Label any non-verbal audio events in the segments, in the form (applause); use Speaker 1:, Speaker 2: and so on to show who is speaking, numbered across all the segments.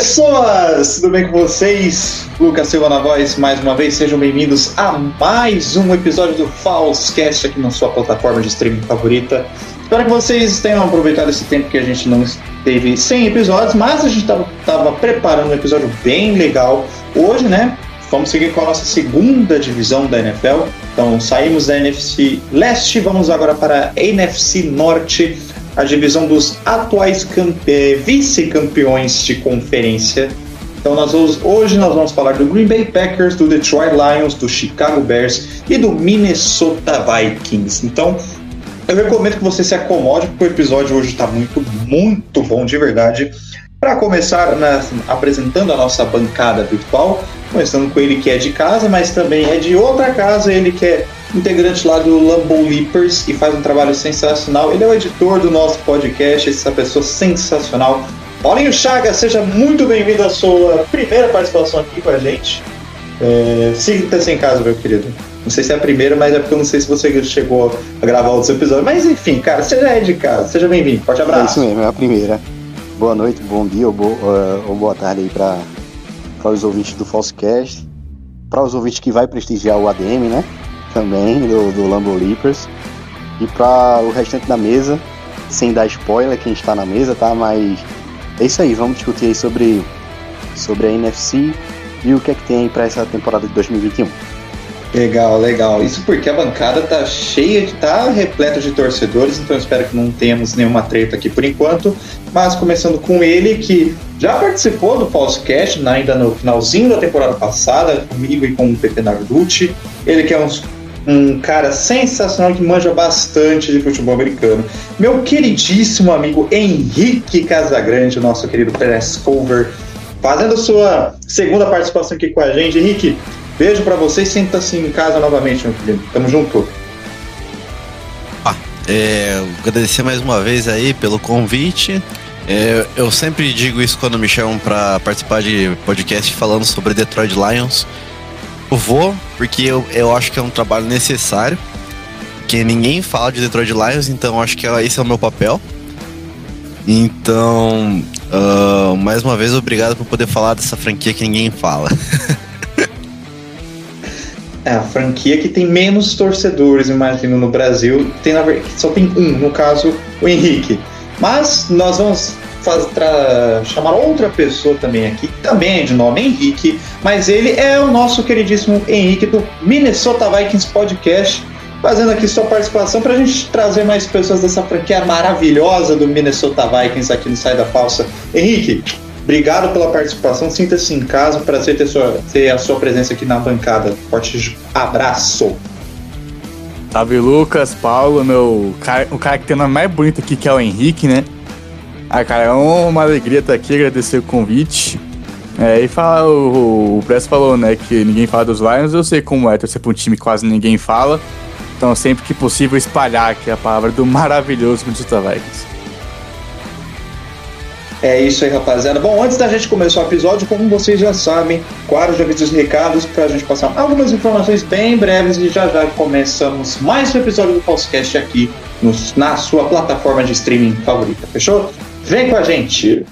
Speaker 1: pessoas! Tudo bem com vocês? Lucas Silva na voz, mais uma vez, sejam bem-vindos a mais um episódio do Falscast aqui na sua plataforma de streaming favorita. Espero que vocês tenham aproveitado esse tempo que a gente não teve 100 episódios, mas a gente estava preparando um episódio bem legal hoje, né? Vamos seguir com a nossa segunda divisão da NFL. Então, saímos da NFC Leste, vamos agora para a NFC Norte a divisão dos atuais eh, vice-campeões de conferência. Então nós vamos, hoje nós vamos falar do Green Bay Packers, do Detroit Lions, do Chicago Bears e do Minnesota Vikings. Então eu recomendo que você se acomode porque o episódio hoje está muito, muito bom de verdade. Para começar na, apresentando a nossa bancada virtual, começando com ele que é de casa, mas também é de outra casa, ele que é integrante lá do Lambo Leapers e faz um trabalho sensacional. Ele é o editor do nosso podcast, essa pessoa sensacional. Paulinho Chaga, seja muito bem-vindo à sua primeira participação aqui com a gente. É, Sinta-se em casa, meu querido. Não sei se é a primeira, mas é porque eu não sei se você chegou a gravar outros episódios. Mas enfim, cara, você já é de casa. Seja bem-vindo. Forte abraço.
Speaker 2: É isso mesmo, é a primeira. Boa noite, bom dia ou, boa, ou boa tarde aí para os ouvintes do Falsecast. Para os ouvintes que vai prestigiar o ADM, né? também, do, do Lambo Leapers. E para o restante da mesa, sem dar spoiler quem está na mesa, tá? Mas é isso aí, vamos discutir aí sobre, sobre a NFC e o que é que tem aí para essa temporada de 2021.
Speaker 1: Legal, legal. Isso porque a bancada tá cheia, tá repleta de torcedores, então espero que não tenhamos nenhuma treta aqui por enquanto. Mas começando com ele, que já participou do Falsecast ainda no finalzinho da temporada passada, comigo e com o Pepe Narducci. Ele que é um um cara sensacional que manja bastante de futebol americano. Meu queridíssimo amigo Henrique Casagrande, nosso querido press cover, fazendo sua segunda participação aqui com a gente. Henrique, beijo para você e senta-se em casa novamente, meu querido. Tamo junto.
Speaker 3: Ah, é, agradecer mais uma vez aí pelo convite. É, eu sempre digo isso quando me chamam para participar de podcast falando sobre Detroit Lions. Eu vou, porque eu, eu acho que é um trabalho necessário. Que ninguém fala de Detroit Lions, então acho que esse é o meu papel. Então, uh, mais uma vez, obrigado por poder falar dessa franquia que ninguém fala. (laughs)
Speaker 1: é a franquia que tem menos torcedores, imagino, no Brasil. Tem, na, só tem um, no caso, o Henrique. Mas nós vamos faz, tra, chamar outra pessoa também aqui, também é de nome Henrique, mas ele é o nosso queridíssimo Henrique do Minnesota Vikings Podcast, fazendo aqui sua participação para a gente trazer mais pessoas dessa franquia maravilhosa do Minnesota Vikings aqui no Sai da Falsa. Henrique, obrigado pela participação, sinta-se em casa, prazer ter, sua, ter a sua presença aqui na bancada. Forte abraço.
Speaker 4: Salve Lucas, Paulo, meu, o cara que tem o nome mais bonito aqui que é o Henrique, né? Ah, cara, é uma alegria estar aqui, agradecer o convite. É, e falar, o, o Press falou, né, que ninguém fala dos Lions, eu sei como é torcer pra um time que quase ninguém fala. Então, sempre que possível, espalhar aqui a palavra do maravilhoso Minnesota Vikings.
Speaker 1: É isso aí, rapaziada. Bom, antes da gente começar o episódio, como vocês já sabem, claro, já fiz os recados para a gente passar algumas informações bem breves e já já começamos mais um episódio do podcast aqui no, na sua plataforma de streaming favorita. Fechou? Vem com a gente!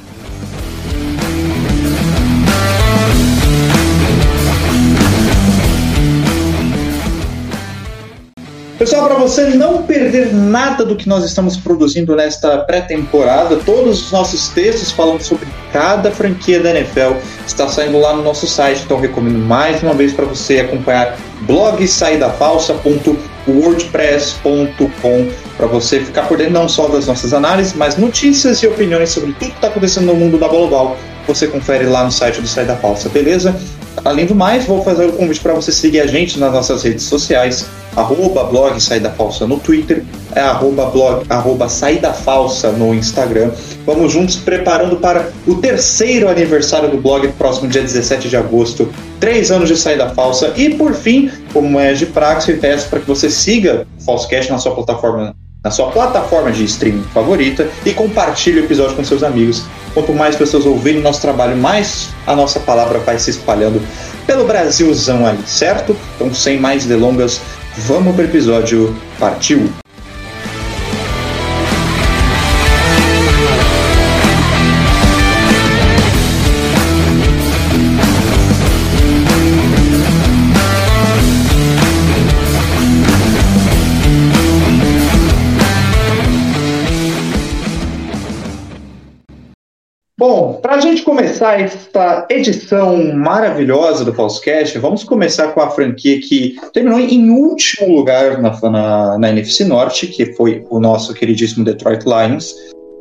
Speaker 1: Pessoal, para você não perder nada do que nós estamos produzindo nesta pré-temporada, todos os nossos textos falando sobre cada franquia da NFL está saindo lá no nosso site. Então recomendo mais uma vez para você acompanhar blogsaidafalsa.wordpress.com para você ficar por dentro não só das nossas análises, mas notícias e opiniões sobre tudo que está acontecendo no mundo da bola Você confere lá no site do Sai da Falsa, beleza? Além do mais, vou fazer o convite para você seguir a gente nas nossas redes sociais, arroba blog Saída Falsa no Twitter, é arroba blog, arroba Saída Falsa no Instagram. Vamos juntos preparando para o terceiro aniversário do blog, próximo dia 17 de agosto. Três anos de Saída Falsa. E por fim, como é de praxe, peço para que você siga o Falsecast na sua plataforma na sua plataforma de streaming favorita e compartilhe o episódio com seus amigos. Quanto mais pessoas ouvirem nosso trabalho, mais a nossa palavra vai se espalhando pelo Brasilzão ali, certo? Então, sem mais delongas, vamos para o episódio. Partiu! Para a gente começar esta edição maravilhosa do Falscast, vamos começar com a franquia que terminou em último lugar na, na, na NFC Norte, que foi o nosso queridíssimo Detroit Lions,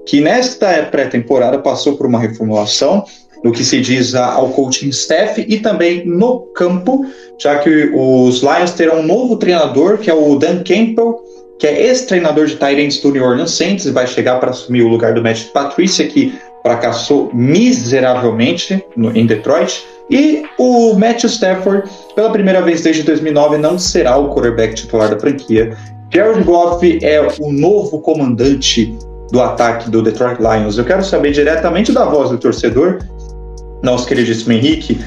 Speaker 1: que nesta pré-temporada passou por uma reformulação no que se diz ao coaching staff e também no campo, já que os Lions terão um novo treinador, que é o Dan Campbell, que é ex-treinador de Tyrants do New Orleans Saints, e vai chegar para assumir o lugar do Matt Patricia, que fracassou miseravelmente no, em Detroit. E o Matthew Stafford, pela primeira vez desde 2009, não será o quarterback titular da franquia. Jared Goff é o novo comandante do ataque do Detroit Lions. Eu quero saber diretamente da voz do torcedor, nosso queridíssimo Henrique,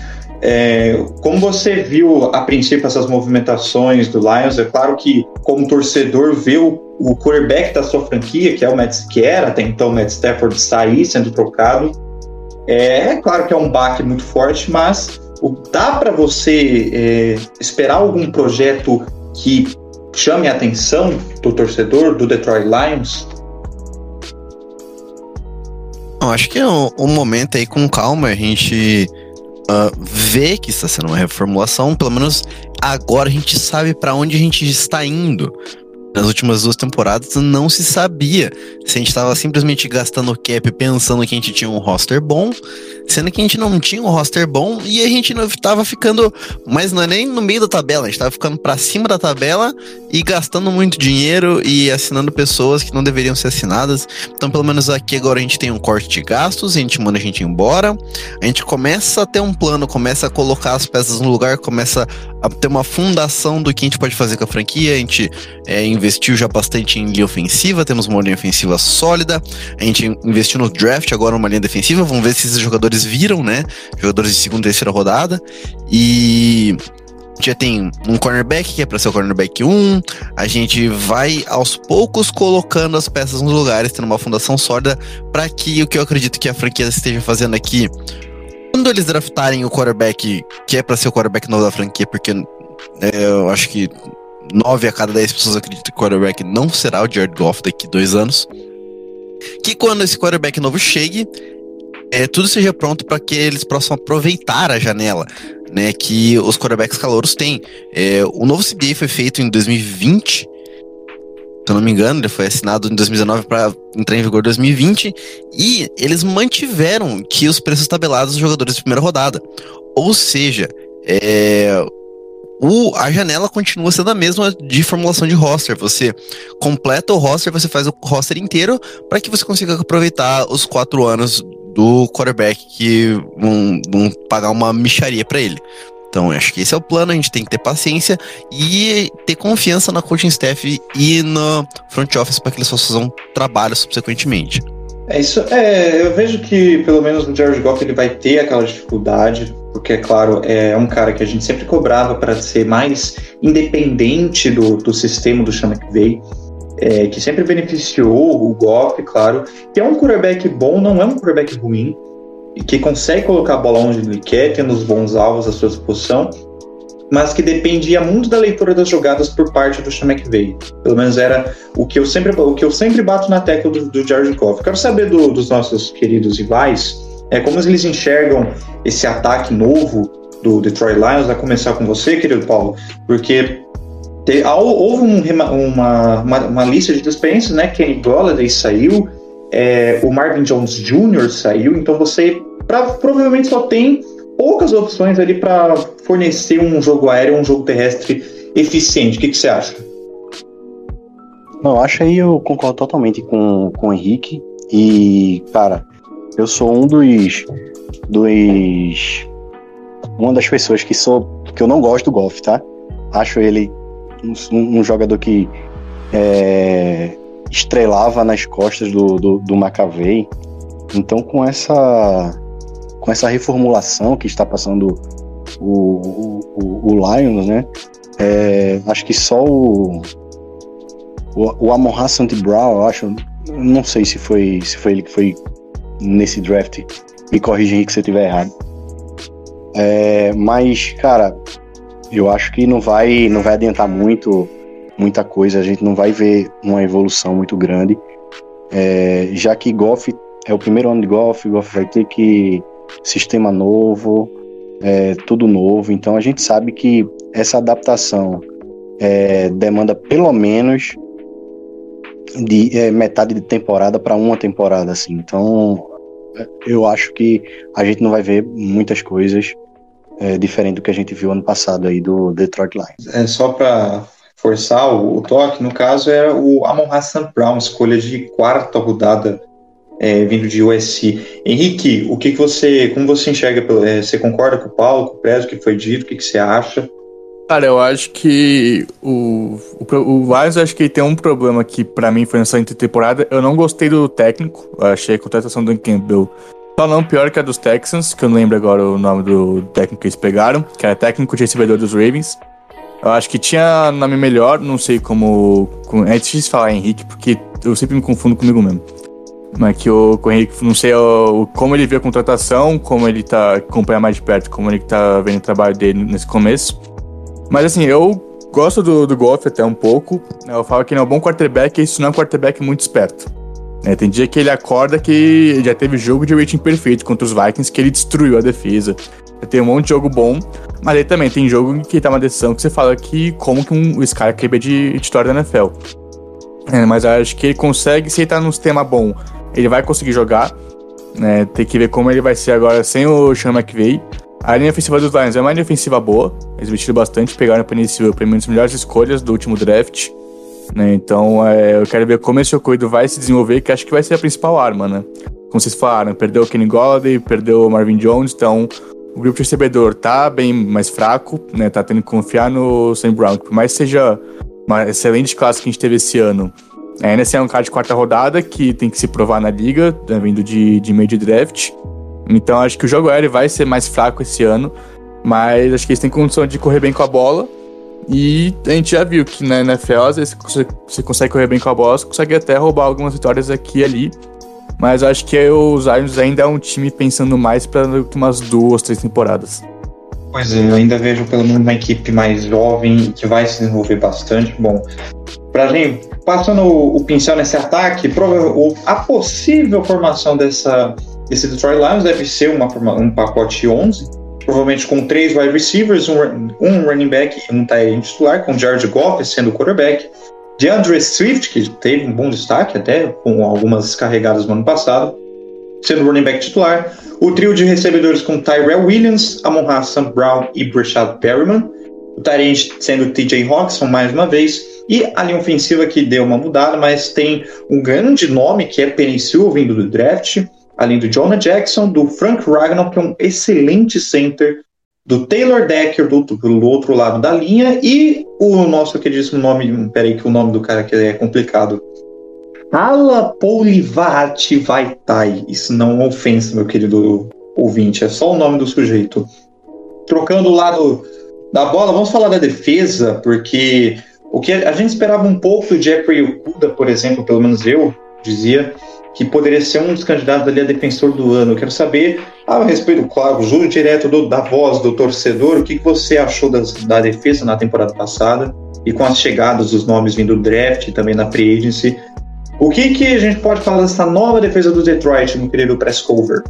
Speaker 1: é, como você viu a princípio essas movimentações do Lions? É claro que, como torcedor, vê o, o quarterback da sua franquia, que é o Matt, que era até então o Matt Stafford, sair sendo trocado. É, é claro que é um baque muito forte, mas o, dá para você é, esperar algum projeto que chame a atenção do torcedor do Detroit Lions?
Speaker 3: Eu acho que é um, um momento aí com calma a gente uh, vê que está sendo uma reformulação, pelo menos agora a gente sabe para onde a gente está indo. Nas últimas duas temporadas não se sabia se a gente estava simplesmente gastando cap pensando que a gente tinha um roster bom, sendo que a gente não tinha um roster bom e a gente não estava ficando, mas não é nem no meio da tabela, a gente estava ficando para cima da tabela e gastando muito dinheiro e assinando pessoas que não deveriam ser assinadas. Então, pelo menos aqui agora a gente tem um corte de gastos, a gente manda a gente embora, a gente começa a ter um plano, começa a colocar as peças no lugar, começa ter uma fundação do que a gente pode fazer com a franquia, a gente é, investiu já bastante em linha ofensiva, temos uma linha ofensiva sólida. A gente investiu no draft agora uma linha defensiva. Vamos ver se esses jogadores viram, né? Jogadores de segunda e terceira rodada. E já tem um cornerback que é para ser o cornerback 1. A gente vai aos poucos colocando as peças nos lugares, tendo uma fundação sólida para que o que eu acredito que a franquia esteja fazendo aqui, quando eles draftarem o quarterback que é para ser o quarterback novo da franquia, porque é, eu acho que 9 a cada 10 pessoas acreditam que o quarterback não será o Jared Goff daqui dois anos. Que quando esse quarterback novo chegue, é, tudo seja pronto para que eles possam aproveitar a janela né, que os quarterbacks calouros têm. É, o novo CBA foi feito em 2020, se eu não me engano, ele foi assinado em 2019 para entrar em vigor em 2020, e eles mantiveram que os preços tabelados dos jogadores de primeira rodada. Ou seja, é, o, a janela continua sendo a mesma de formulação de roster. Você completa o roster, você faz o roster inteiro para que você consiga aproveitar os quatro anos do quarterback que vão, vão pagar uma micharia para ele. Então, acho que esse é o plano, a gente tem que ter paciência e ter confiança na coaching staff e no front office para que eles façam trabalho subsequentemente.
Speaker 1: É isso. É, eu vejo que pelo menos o Jared Goff ele vai ter aquela dificuldade, porque é claro, é um cara que a gente sempre cobrava para ser mais independente do, do sistema do Sean McVay, é, que sempre beneficiou o Goff, claro, que é um quarterback bom, não é um quarterback ruim, que consegue colocar a bola onde ele quer, tendo os bons alvos à sua disposição, mas que dependia muito da leitura das jogadas por parte do Sean McVay. Pelo menos era o que eu sempre, o que eu sempre bato na tecla do, do Jared. Quero saber do, dos nossos queridos rivais é como eles enxergam esse ataque novo do Detroit Lions, a começar com você, querido Paulo, porque te, houve um, uma, uma, uma, lista de dispensas, né? Kenny Golladay saiu, é, o Marvin Jones Jr. saiu, então você pra, provavelmente só tem poucas opções ali para fornecer um jogo aéreo, um jogo terrestre eficiente. O que, você acha?
Speaker 2: Não, acho aí eu concordo totalmente com, com o Henrique. E, cara, eu sou um dos. dos. Uma das pessoas que sou. que eu não gosto do golfe, tá? Acho ele um, um jogador que é, estrelava nas costas do, do, do McAvey. Então, com essa com essa reformulação que está passando o, o, o Lions, né? É, acho que só o, o, o Amon Brown, eu acho, não sei se foi, se foi ele que foi nesse draft. Me corrija aí que você estiver errado. É, mas, cara, eu acho que não vai, não vai adiantar muito, muita coisa. A gente não vai ver uma evolução muito grande. É, já que Goff é o primeiro ano de golfe, o golfe vai ter que sistema novo, é, tudo novo. Então a gente sabe que essa adaptação é, demanda pelo menos de é, metade de temporada para uma temporada, assim. Então eu acho que a gente não vai ver muitas coisas é, diferente do que a gente viu ano passado aí do Detroit Lions.
Speaker 1: É só para forçar o, o, toque, no caso era o Amon Hassan Brown, escolha de quarta rodada é, vindo de USC. Henrique, o que, que você, como você enxerga? É, você concorda com o Paulo, com o Preso, que foi dito? O que, que você acha?
Speaker 4: Cara, eu acho que o, o, o Lions, acho que tem um problema que para mim foi nessa intertemporada. Eu não gostei do técnico. Achei a contratação do Campbell só não pior que a dos Texans, que eu não lembro agora o nome do técnico que eles pegaram, que era técnico de recebedor dos Ravens. Eu acho que tinha nome melhor, não sei como. é difícil falar Henrique, porque eu sempre me confundo comigo mesmo. Mas que o, Henrique, não sei o, como ele vê a contratação, como ele tá. acompanha mais de perto, como ele tá vendo o trabalho dele nesse começo. Mas assim, eu gosto do, do golfe até um pouco. Eu falo que ele é um bom quarterback, isso não é um quarterback muito esperto. É, tem dia que ele acorda que já teve jogo de rating perfeito contra os Vikings, que ele destruiu a defesa. Tem um monte de jogo bom, mas aí também tem jogo que tá uma decisão que você fala que como que um, esse cara quebra de história da NFL. É, mas acho que ele consegue, se ele tá num sistema bom, ele vai conseguir jogar. Né? Tem que ver como ele vai ser agora sem o Sean McVay. A linha ofensiva dos Lions é uma linha ofensiva boa. Eles investiram bastante, pegaram para inicial para uma das melhores escolhas do último draft. Né? Então é, eu quero ver como esse Okoido vai se desenvolver, que acho que vai ser a principal arma, né? Como vocês falaram, perdeu o Kenny Golladay, perdeu o Marvin Jones, então o grupo de recebedor tá bem mais fraco, né? Tá tendo que confiar no Sam Brown, que por mais que seja uma excelente classe que a gente teve esse ano, ainda assim é um cara de quarta rodada que tem que se provar na liga, né? vindo de, de meio de draft. Então acho que o jogo aéreo vai ser mais fraco esse ano, mas acho que eles têm condição de correr bem com a bola e a gente já viu que na NFL, às vezes você consegue correr bem com a bola, você consegue até roubar algumas vitórias aqui e ali. Mas acho que os Lions ainda é um time pensando mais para umas duas, três temporadas.
Speaker 1: Pois é, eu ainda vejo pelo menos uma equipe mais jovem que vai se desenvolver bastante. Bom, pra gente, passando o, o pincel nesse ataque, a possível formação dessa, desse Detroit Lions deve ser uma, um pacote 11, provavelmente com três wide receivers, um, um running back e um tight titular, com Jared Goff sendo o quarterback. DeAndre Swift, que teve um bom destaque até, com algumas carregadas no ano passado, sendo running back titular. O trio de recebedores com Tyrell Williams, Amon Brown e Brashad Perryman. O Tyrant sendo TJ Hawkinson mais uma vez. E a linha ofensiva que deu uma mudada, mas tem um grande nome que é Penicil vindo do draft além do Jonah Jackson, do Frank Ragnow, que é um excelente center, do Taylor Decker do, do outro lado da linha, e o nosso queridíssimo nome, peraí que o nome do cara que é complicado, Ala Polivati Vaitai. Isso não é ofensa, meu querido ouvinte, é só o nome do sujeito. Trocando o lado da bola, vamos falar da defesa, porque o que a gente esperava um pouco do Jeffrey Okuda, por exemplo, pelo menos eu dizia, que poderia ser um dos candidatos ali a defensor do ano. Eu quero saber, a respeito, claro, juro direto do, da voz do torcedor, o que, que você achou das, da defesa na temporada passada e com as chegadas dos nomes vindo do draft e também na free agency. O que, que a gente pode falar dessa nova defesa do Detroit, meu querido press cover?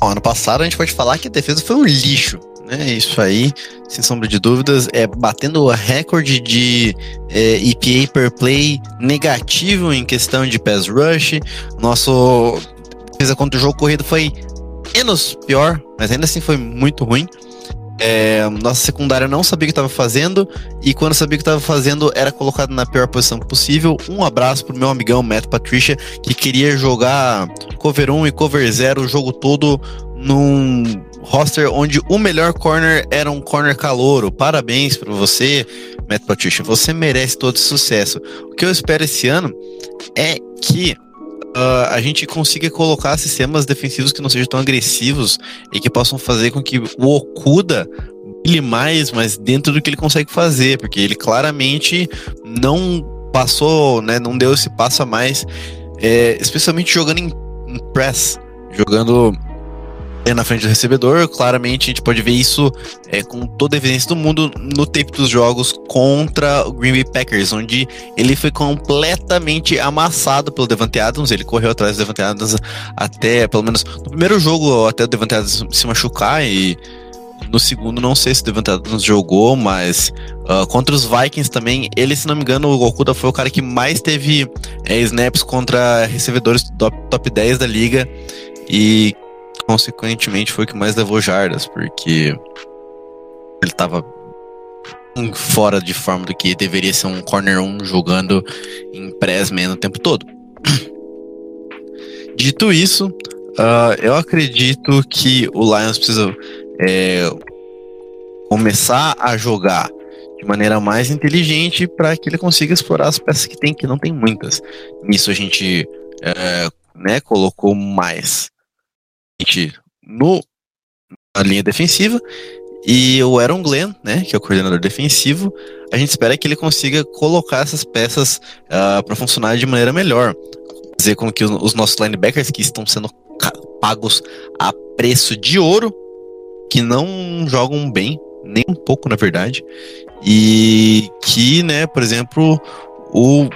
Speaker 3: Bom, ano passado a gente pode falar que a defesa foi um lixo. Né, isso aí, sem sombra de dúvidas, é batendo o recorde de é, EPA per play negativo em questão de pass rush. Nosso defesa contra o jogo corrido foi menos pior, mas ainda assim foi muito ruim. É, nossa secundária não sabia o que estava fazendo e quando sabia o que estava fazendo era colocado na pior posição possível. Um abraço pro meu amigão Matt Patricia que queria jogar cover 1 e cover 0 o jogo todo num roster onde o melhor corner era um corner calouro. Parabéns para você, Matt Patricia. Você merece todo esse sucesso. O que eu espero esse ano é que uh, a gente consiga colocar sistemas defensivos que não sejam tão agressivos e que possam fazer com que o Okuda brilhe mais, mas dentro do que ele consegue fazer, porque ele claramente não passou, né, não deu esse passo a mais, é, especialmente jogando em, em press, jogando na frente do recebedor. Claramente a gente pode ver isso é, com toda a evidência do mundo no tape dos jogos contra o Green Bay Packers, onde ele foi completamente amassado pelo Devante Adams. Ele correu atrás do Devante Adams até, pelo menos no primeiro jogo, até o Devante Adams se machucar e no segundo, não sei se o Devante Adams jogou, mas uh, contra os Vikings também, ele, se não me engano, o Okuda foi o cara que mais teve é, snaps contra recebedores top, top 10 da liga e consequentemente foi o que mais levou jardas, porque ele tava fora de forma do que deveria ser um corner 1 jogando em press man o tempo todo. (clears throat) Dito isso, uh, eu acredito que o Lions precisa é, começar a jogar de maneira mais inteligente para que ele consiga explorar as peças que tem, que não tem muitas. Nisso a gente é, né, colocou mais no, na linha defensiva. E o Aaron Glenn, né, que é o coordenador defensivo, a gente espera que ele consiga colocar essas peças uh, ah, para funcionar de maneira melhor. Fazer com que os, os nossos linebackers que estão sendo pagos a preço de ouro, que não jogam bem, nem um pouco na verdade, e que, né, por exemplo, o,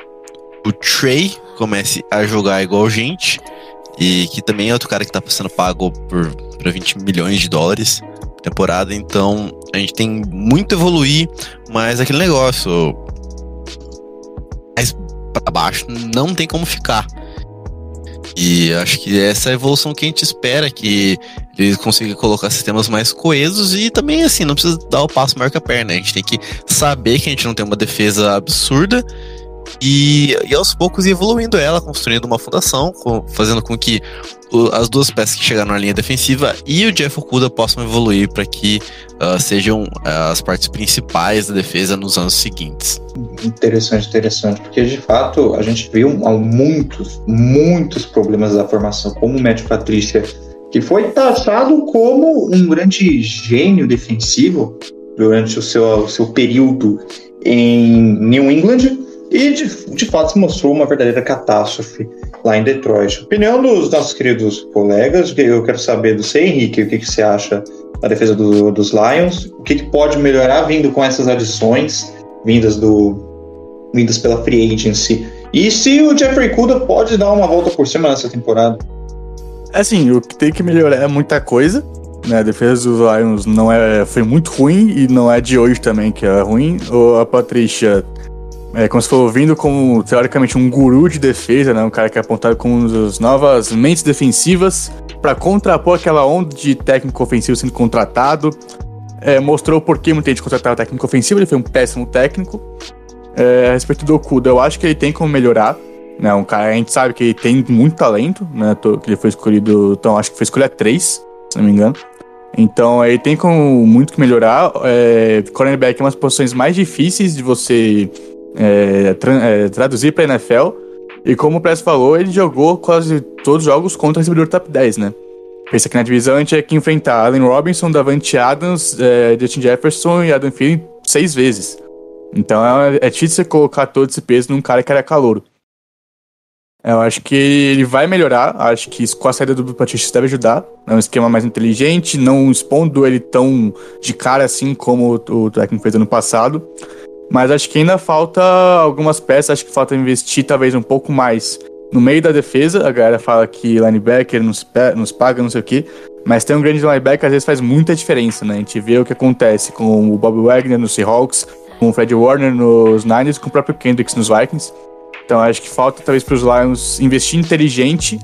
Speaker 3: o Trey comece a jogar igual gente e que também é outro cara que tá sendo pago por, por 20 milhões de dólares por temporada. Então a gente tem muito a evoluir, mas aquele negócio mais para baixo não tem como ficar. E acho que essa é a evolução que a gente espera, que eles consigam colocar sistemas mais coesos e também, assim, não precisa dar o passo maior que a perna. A gente tem que saber que a gente não tem uma defesa absurda e, e aos poucos evoluindo ela, construindo uma fundação, com, fazendo com que o, as duas peças que chegaram na linha defensiva e o Jeff Okuda possam evoluir para que uh, sejam uh, as partes principais da defesa nos anos seguintes.
Speaker 1: Interessante, interessante, porque de fato a gente viu muitos, muitos problemas da formação, como o Matt Patrícia, que foi taxado como um grande gênio defensivo durante o seu, o seu período em New England e de, de fato se mostrou uma verdadeira catástrofe lá em Detroit. Opinião dos nossos queridos colegas, eu quero saber do você, Henrique, o que, que você acha da defesa do, dos Lions, o que, que pode melhorar vindo com essas adições vindas do vindas pela free agency. E se o Jeffrey Kuda pode dar uma volta por cima nessa temporada?
Speaker 4: Assim, o que tem que melhorar é muita coisa. Né? A defesa dos Lions não é, foi muito ruim e não é de hoje também que é ruim. A Patrícia é, como se for vindo como, teoricamente, um guru de defesa, né? Um cara que é apontado como uma das novas mentes defensivas para contrapor aquela onda de técnico ofensivo sendo contratado. É, mostrou por que muita gente contratava técnico ofensivo, ele foi um péssimo técnico. É, a respeito do Okuda, eu acho que ele tem como melhorar. Né? Um cara, a gente sabe que ele tem muito talento, né? Que ele foi escolhido, então acho que foi escolha 3, se não me engano. Então ele tem como muito que melhorar. É, cornerback é uma das posições mais difíceis de você é, tra é, traduzir para NFL. E como o Press falou, ele jogou quase todos os jogos contra o recebedor top 10, né? Pensa que na divisão a gente tinha que enfrentar Allen Robinson, Davante Adams, é, Justin Jefferson e Adam Thielen seis vezes. Então é, é difícil você colocar todo esse peso num cara que era calouro. Eu acho que ele vai melhorar. Acho que com a saída do Patrício deve ajudar. É um esquema mais inteligente, não expondo ele tão de cara assim como o técnico fez ano passado. Mas acho que ainda falta algumas peças, acho que falta investir talvez um pouco mais no meio da defesa. A galera fala que linebacker nos, nos paga, não sei o quê. Mas tem um grande linebacker às vezes faz muita diferença, né? A gente vê o que acontece com o Bob Wagner nos Seahawks, com o Fred Warner nos Niners, com o próprio Kendricks nos Vikings. Então acho que falta talvez para os Lions investir inteligente,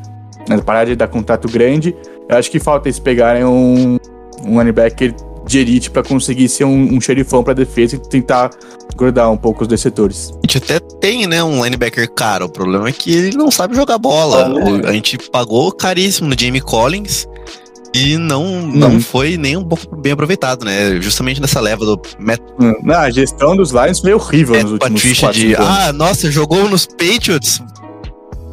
Speaker 4: né? parar de dar contato grande. Eu acho que falta eles pegarem um, um linebacker de elite para conseguir ser um, um xerifão para defesa e tentar grudar um pouco os desetores.
Speaker 3: A gente até tem, né, um linebacker caro. O problema é que ele não sabe jogar bola. Ah, A gente pagou caríssimo no Jamie Collins e não, não hum. foi nem um pouco bem aproveitado, né? Justamente nessa leva do
Speaker 4: Matt... Hum. Não, a gestão dos Lions foi horrível Matt
Speaker 3: nos últimos Patricia de, anos. Ah, nossa, jogou nos Patriots.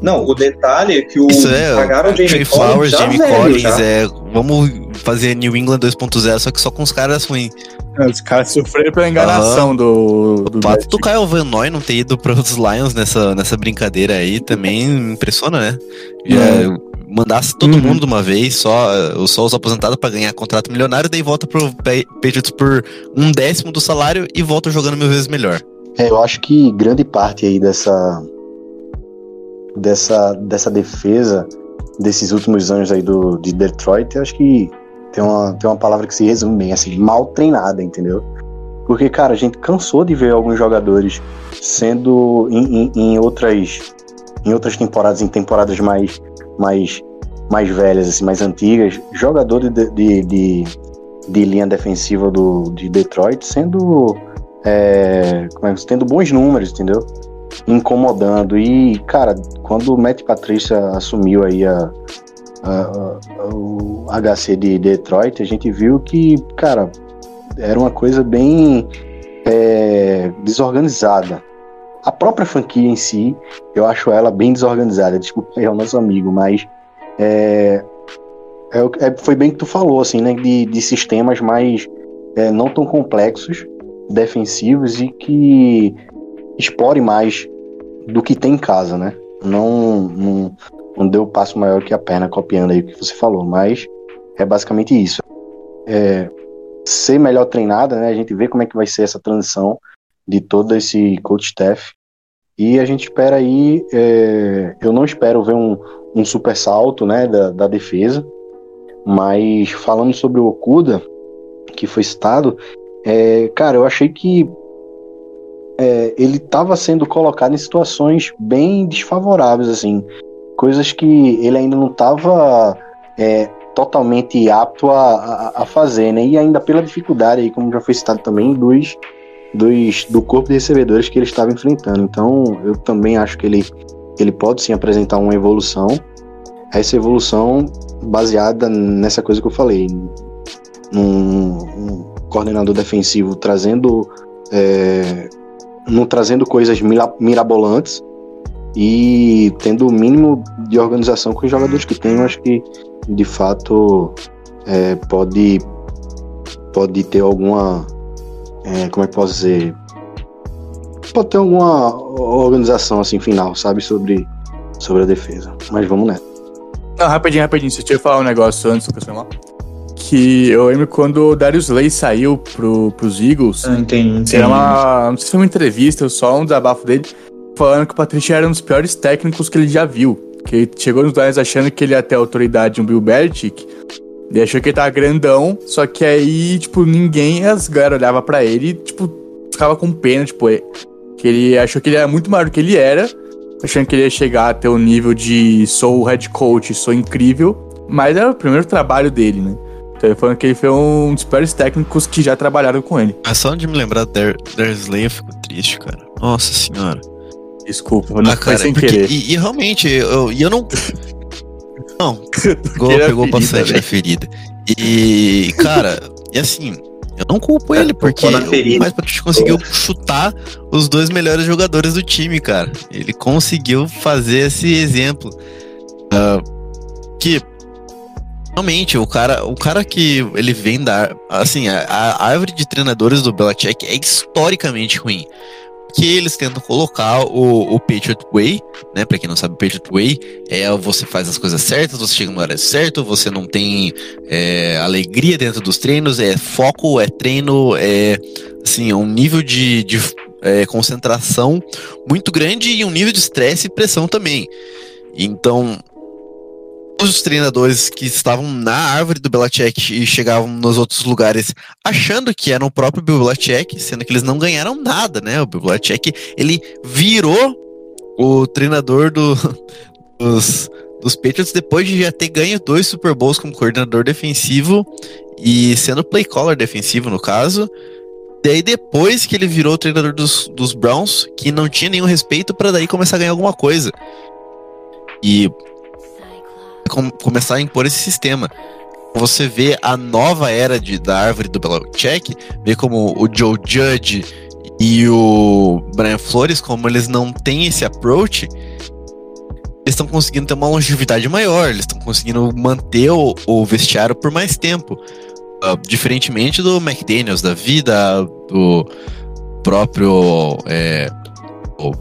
Speaker 1: Não, o detalhe é que o
Speaker 3: Isso é, pagaram Jamie Flowers, Jamie Collins, é, vamos fazer New England 2.0, só que só com os caras ruins.
Speaker 4: É, os caras sofreram pela enganação uhum. do.
Speaker 3: do o fato do Kyle Van Noy não ter ido para os Lions nessa, nessa brincadeira aí também impressiona, né? É. mandasse todo uhum. mundo de uma vez, só, só os aposentados para ganhar contrato milionário, daí volta pro Patriots por um décimo do salário e volta jogando mil vezes melhor.
Speaker 2: É, eu acho que grande parte aí dessa dessa, dessa defesa desses últimos anos aí do, de Detroit, eu acho que tem uma, tem uma palavra que se resume bem, assim, mal treinada, entendeu? Porque, cara, a gente cansou de ver alguns jogadores sendo em, em, em outras em outras temporadas, em temporadas mais mais mais velhas, assim, mais antigas, jogadores de, de, de, de linha defensiva do, de Detroit sendo é, é, tendo bons números, entendeu? Incomodando. E, cara, quando o Matt Patrícia assumiu aí a, a, a, o HC de Detroit, a gente viu que, cara, era uma coisa bem é, desorganizada. A própria franquia em si, eu acho ela bem desorganizada. Desculpa aí ao nosso amigo, mas é, é, é, foi bem que tu falou, assim, né? De, de sistemas mais é, não tão complexos, defensivos e que explore mais do que tem em casa, né? Não, não, não deu passo maior que a perna copiando aí o que você falou, mas é basicamente isso. É, ser melhor treinada, né? A gente vê como é que vai ser essa transição de todo esse coach staff. E a gente espera aí, é, eu não espero ver um, um super salto né, da, da defesa, mas falando sobre o Okuda, que foi citado, é, cara, eu achei que é, ele estava sendo colocado em situações bem desfavoráveis, assim, coisas que ele ainda não estava é, totalmente apto a, a, fazer, né? E ainda pela dificuldade aí, como já foi citado também, dos, dos do corpo de recebedores que ele estava enfrentando. Então, eu também acho que ele, ele pode sim apresentar uma evolução. Essa evolução baseada nessa coisa que eu falei, num coordenador defensivo trazendo é, não trazendo coisas mirabolantes e tendo o mínimo de organização com os jogadores que tem, eu acho que de fato é, pode pode ter alguma é, como é que posso dizer? Pode ter alguma organização assim final sabe sobre sobre a defesa. Mas vamos nessa.
Speaker 4: Não, rapidinho rapidinho. Se eu falar um negócio antes do pessoal que eu lembro quando o Darius Lay saiu pro, pros Eagles.
Speaker 1: Ah, entendi, entendi.
Speaker 4: Era uma. Não sei se foi uma entrevista ou só um desabafo dele, falando que o Patrícia era um dos piores técnicos que ele já viu. Que ele chegou nos Lions achando que ele ia ter a autoridade de um Bill Belichick. E achou que ele tava grandão, só que aí, tipo, ninguém, as galera olhava pra ele e, tipo, ficava com pena, tipo, que ele achou que ele era muito maior do que ele era, achando que ele ia chegar a ter o nível de sou o head coach, sou incrível, mas era o primeiro trabalho dele, né? Ele falando que ele foi um dos piores técnicos que já trabalharam com ele.
Speaker 3: É só de me lembrar do Dersley eu fico triste, cara. Nossa senhora.
Speaker 4: Desculpa, não ah, cara, sem porque, querer.
Speaker 3: E, e realmente, eu, eu não. (laughs) Não, pegou ferida, bastante véio. na ferida. E, cara, e assim, eu não culpo ele, porque o mais Patrício conseguiu chutar os dois melhores jogadores do time, cara. Ele conseguiu fazer esse exemplo. Uh, que Realmente, o cara, o cara que ele vem da. Assim, a, a árvore de treinadores do Belichick é historicamente ruim. Que eles tentam colocar o, o Patriot Way, né? Pra quem não sabe, o Patriot Way é você faz as coisas certas, você chega no horário certo, você não tem é, alegria dentro dos treinos, é foco, é treino, é assim, um nível de, de é, concentração muito grande e um nível de estresse e pressão também. Então, os treinadores que estavam na árvore do Belichick e chegavam nos outros lugares achando que eram o próprio Bill Belichick, sendo que eles não ganharam nada, né? O Bill Belichick, ele virou o treinador do, (laughs) dos, dos Patriots depois de já ter ganho dois Super Bowls como coordenador defensivo e sendo play caller defensivo, no caso. Daí depois que ele virou o treinador dos, dos Browns, que não tinha nenhum respeito para daí começar a ganhar alguma coisa. E com, começar a impor esse sistema. Você vê a nova era de, da árvore do Belichick, vê como o Joe Judge e o Brian Flores, como eles não têm esse approach, eles estão conseguindo ter uma longevidade maior, eles estão conseguindo manter o, o, vestiário por mais tempo. Uh, diferentemente do McDaniels da vida, do próprio. É, o,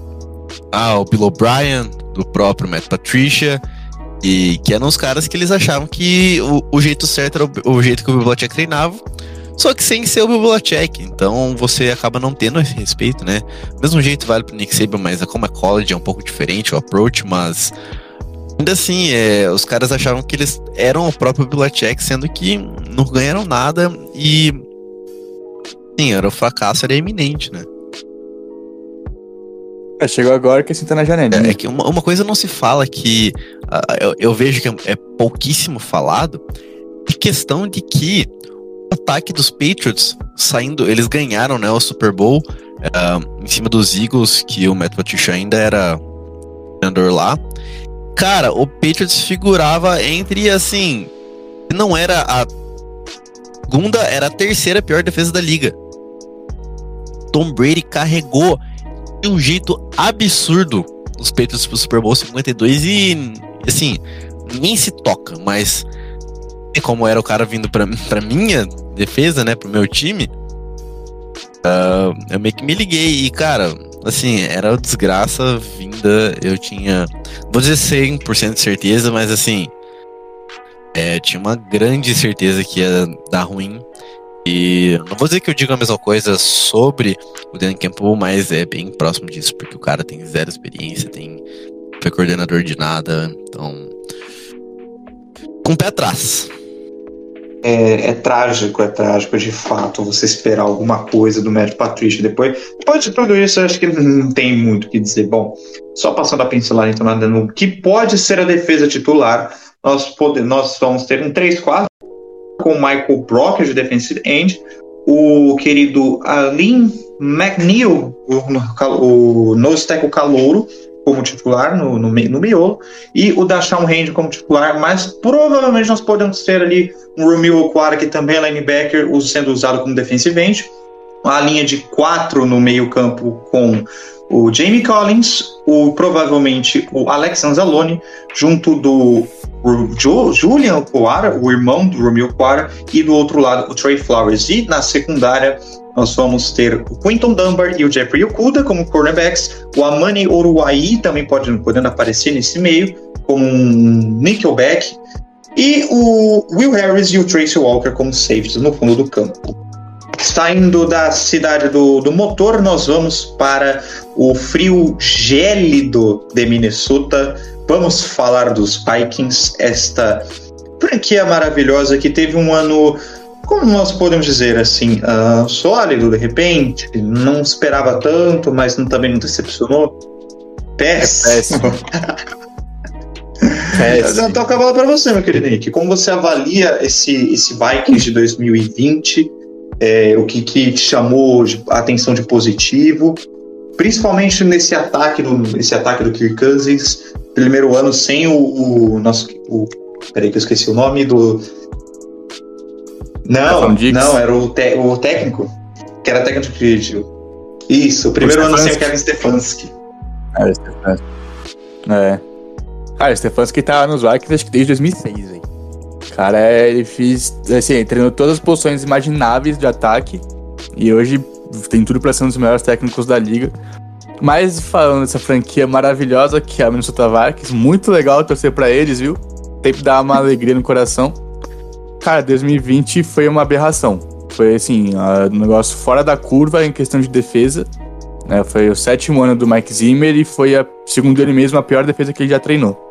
Speaker 3: ah, o Bill O'Brien, do próprio Matt Patricia E que eram os caras que eles achavam que o, o jeito certo era o, o, jeito que o Bibliotech treinava, só que sem ser o Bibliotech. Então você acaba não tendo esse respeito, né? Mesmo jeito vale pro Nick Saban, mas como é college é um pouco diferente o approach, mas ainda assim, é, os caras achavam que eles eram o próprio Bibliotech, sendo que não ganharam nada e sim, era o fracasso era iminente, né?
Speaker 4: É, chegou agora que assim tá na janela.
Speaker 3: É, é, que uma, uma, coisa não se fala que uh, eu, eu, vejo que é, é pouquíssimo falado, é questão de que o ataque dos Patriots saindo, eles ganharam né, o Super Bowl uh, em cima dos Eagles, que o Matt Patricia ainda era treinador lá. Cara, o Patriots figurava entre assim, não era a segunda, era a terceira pior defesa da liga. Tom Brady carregou de um jeito absurdo. Os peitos pro Super Bowl 52 e, assim, nem se toca, mas como era o cara vindo pra, pra minha defesa, né, pro meu time, uh, eu meio que me liguei e, cara, assim, era desgraça vinda, eu tinha, vou dizer 100% de certeza, mas assim, é, tinha uma grande certeza que ia dar ruim, e não vou dizer que eu digo a mesma coisa sobre o Dan Campbell, mas é bem próximo disso, porque o cara tem zero experiência, tem foi coordenador de nada, então com o pé atrás.
Speaker 1: É, é, trágico, é trágico de fato você esperar alguma coisa do Matt Patricia depois. Depois de tudo isso, eu acho que não tem muito o que dizer. Bom, só passando a pincelar então no que pode ser a defesa titular, nós, pode, nós vamos ter um 3-4 com Michael Brock de defensive end, o querido Alin McNeil, o, o nose tackle calouro, como titular no, no, no miolo, e o Dashawn Hand como titular, mas provavelmente nós podemos ter ali um Romeo Okwara, que também é linebacker, sendo usado como defensive end, a linha de quatro no meio campo com o Jamie Collins, o, provavelmente o Alex Anzalone, junto do Julian Coara, o irmão do Romeo Coara, e do outro lado o Trey Flowers. E na secundária nós vamos ter o Quinton Dunbar e o Jeffrey Okuda como cornerbacks, o Amani Oruai também pode, podendo aparecer nesse meio, como um nickelback, e o Will Harris e o Tracy Walker como safeties no fundo do campo. Saindo da cidade do, do motor, nós vamos para o frio gélido de Minnesota, Vamos falar dos Vikings, esta franquia maravilhosa que teve um ano, como nós podemos dizer assim, uh, sólido de repente, não esperava tanto, mas não, também não decepcionou. Péssimo. É péssimo. Então, acabando para você, meu querido Nick. Como você avalia esse, esse Vikings de 2020? É, o que, que te chamou a atenção de positivo? Principalmente nesse ataque do, esse ataque do Kirk Cousins, primeiro ano sem o, o nosso. O, peraí que eu esqueci o nome do. Não, não, era o, te, o técnico. Que era técnico de Isso, o primeiro o ano sem o Kevin Stefanski.
Speaker 4: É, Stefanski. É. Cara, o Stefanski tá nos Vikings acho que desde 2006, velho. Cara, ele fez. Assim, treinou todas as posições imagináveis de ataque. E hoje tem tudo pra ser um dos melhores técnicos da liga. Mas falando dessa franquia maravilhosa que é a Minnesota Vikings, muito legal torcer para eles, viu? Tem que dar uma alegria no coração. Cara, 2020 foi uma aberração. Foi assim, um negócio fora da curva em questão de defesa. Né? Foi o sétimo ano do Mike Zimmer e foi, a, segundo ele mesmo, a pior defesa que ele já treinou.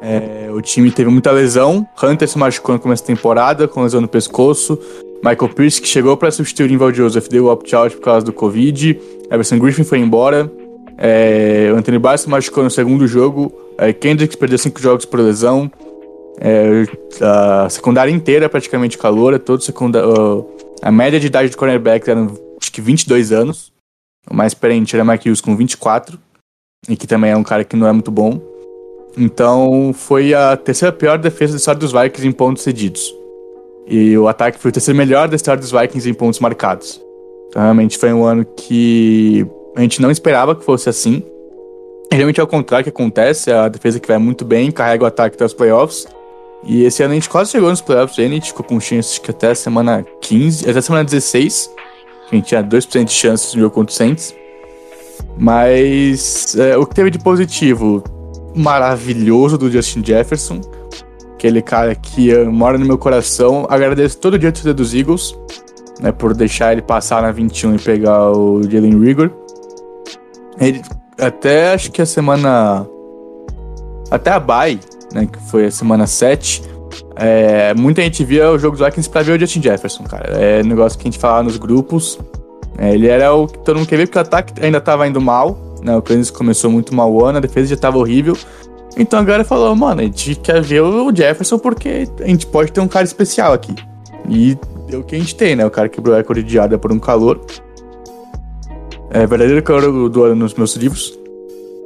Speaker 4: É, o time teve muita lesão. Hunter se machucou no começo da temporada, com lesão no pescoço. Michael Pierce, que chegou para substituir o Rival Joseph, deu opt-out por causa do Covid. Everson Griffin foi embora. É, o Anthony Barr se machucou no segundo jogo. É, perdeu cinco jogos por lesão. É, a secundária inteira praticamente caloura. Todo a média de idade do cornerback era acho que 22 anos. O mais experiente era Mike Hughes com 24. E que também é um cara que não é muito bom. Então foi a terceira pior defesa da história dos Vikings em pontos cedidos. E o ataque foi o terceiro melhor da história dos Vikings em pontos marcados. Realmente foi um ano que a gente não esperava que fosse assim. Realmente é o contrário que acontece, a defesa que vai muito bem, carrega o ataque até os playoffs. E esse ano a gente quase chegou nos playoffs, a gente ficou com chance que até a semana 15, até a semana 16, a gente tinha 2% de chances no jogo contra o Saints. Mas é, o que teve de positivo? maravilhoso do Justin Jefferson. Aquele cara que mora no meu coração. Agradeço todo dia a dos Eagles, né, por deixar ele passar na 21 e pegar o Jalen Rigor. Ele, até acho que a semana. Até a bye, né, que foi a semana 7. É, muita gente via o jogo dos Vikings pra ver o Justin Jefferson, cara. É um negócio que a gente falava nos grupos. É, ele era o que todo mundo quer ver, porque o ataque ainda tava indo mal. Né? O Kansas começou muito mal o ano, a defesa já tava horrível. Então a galera falou, mano, a gente quer ver o Jefferson porque a gente pode ter um cara especial aqui. E é o que a gente tem, né? O cara quebrou a recorde de área por um calor. É verdadeiro calor do ano nos meus livros.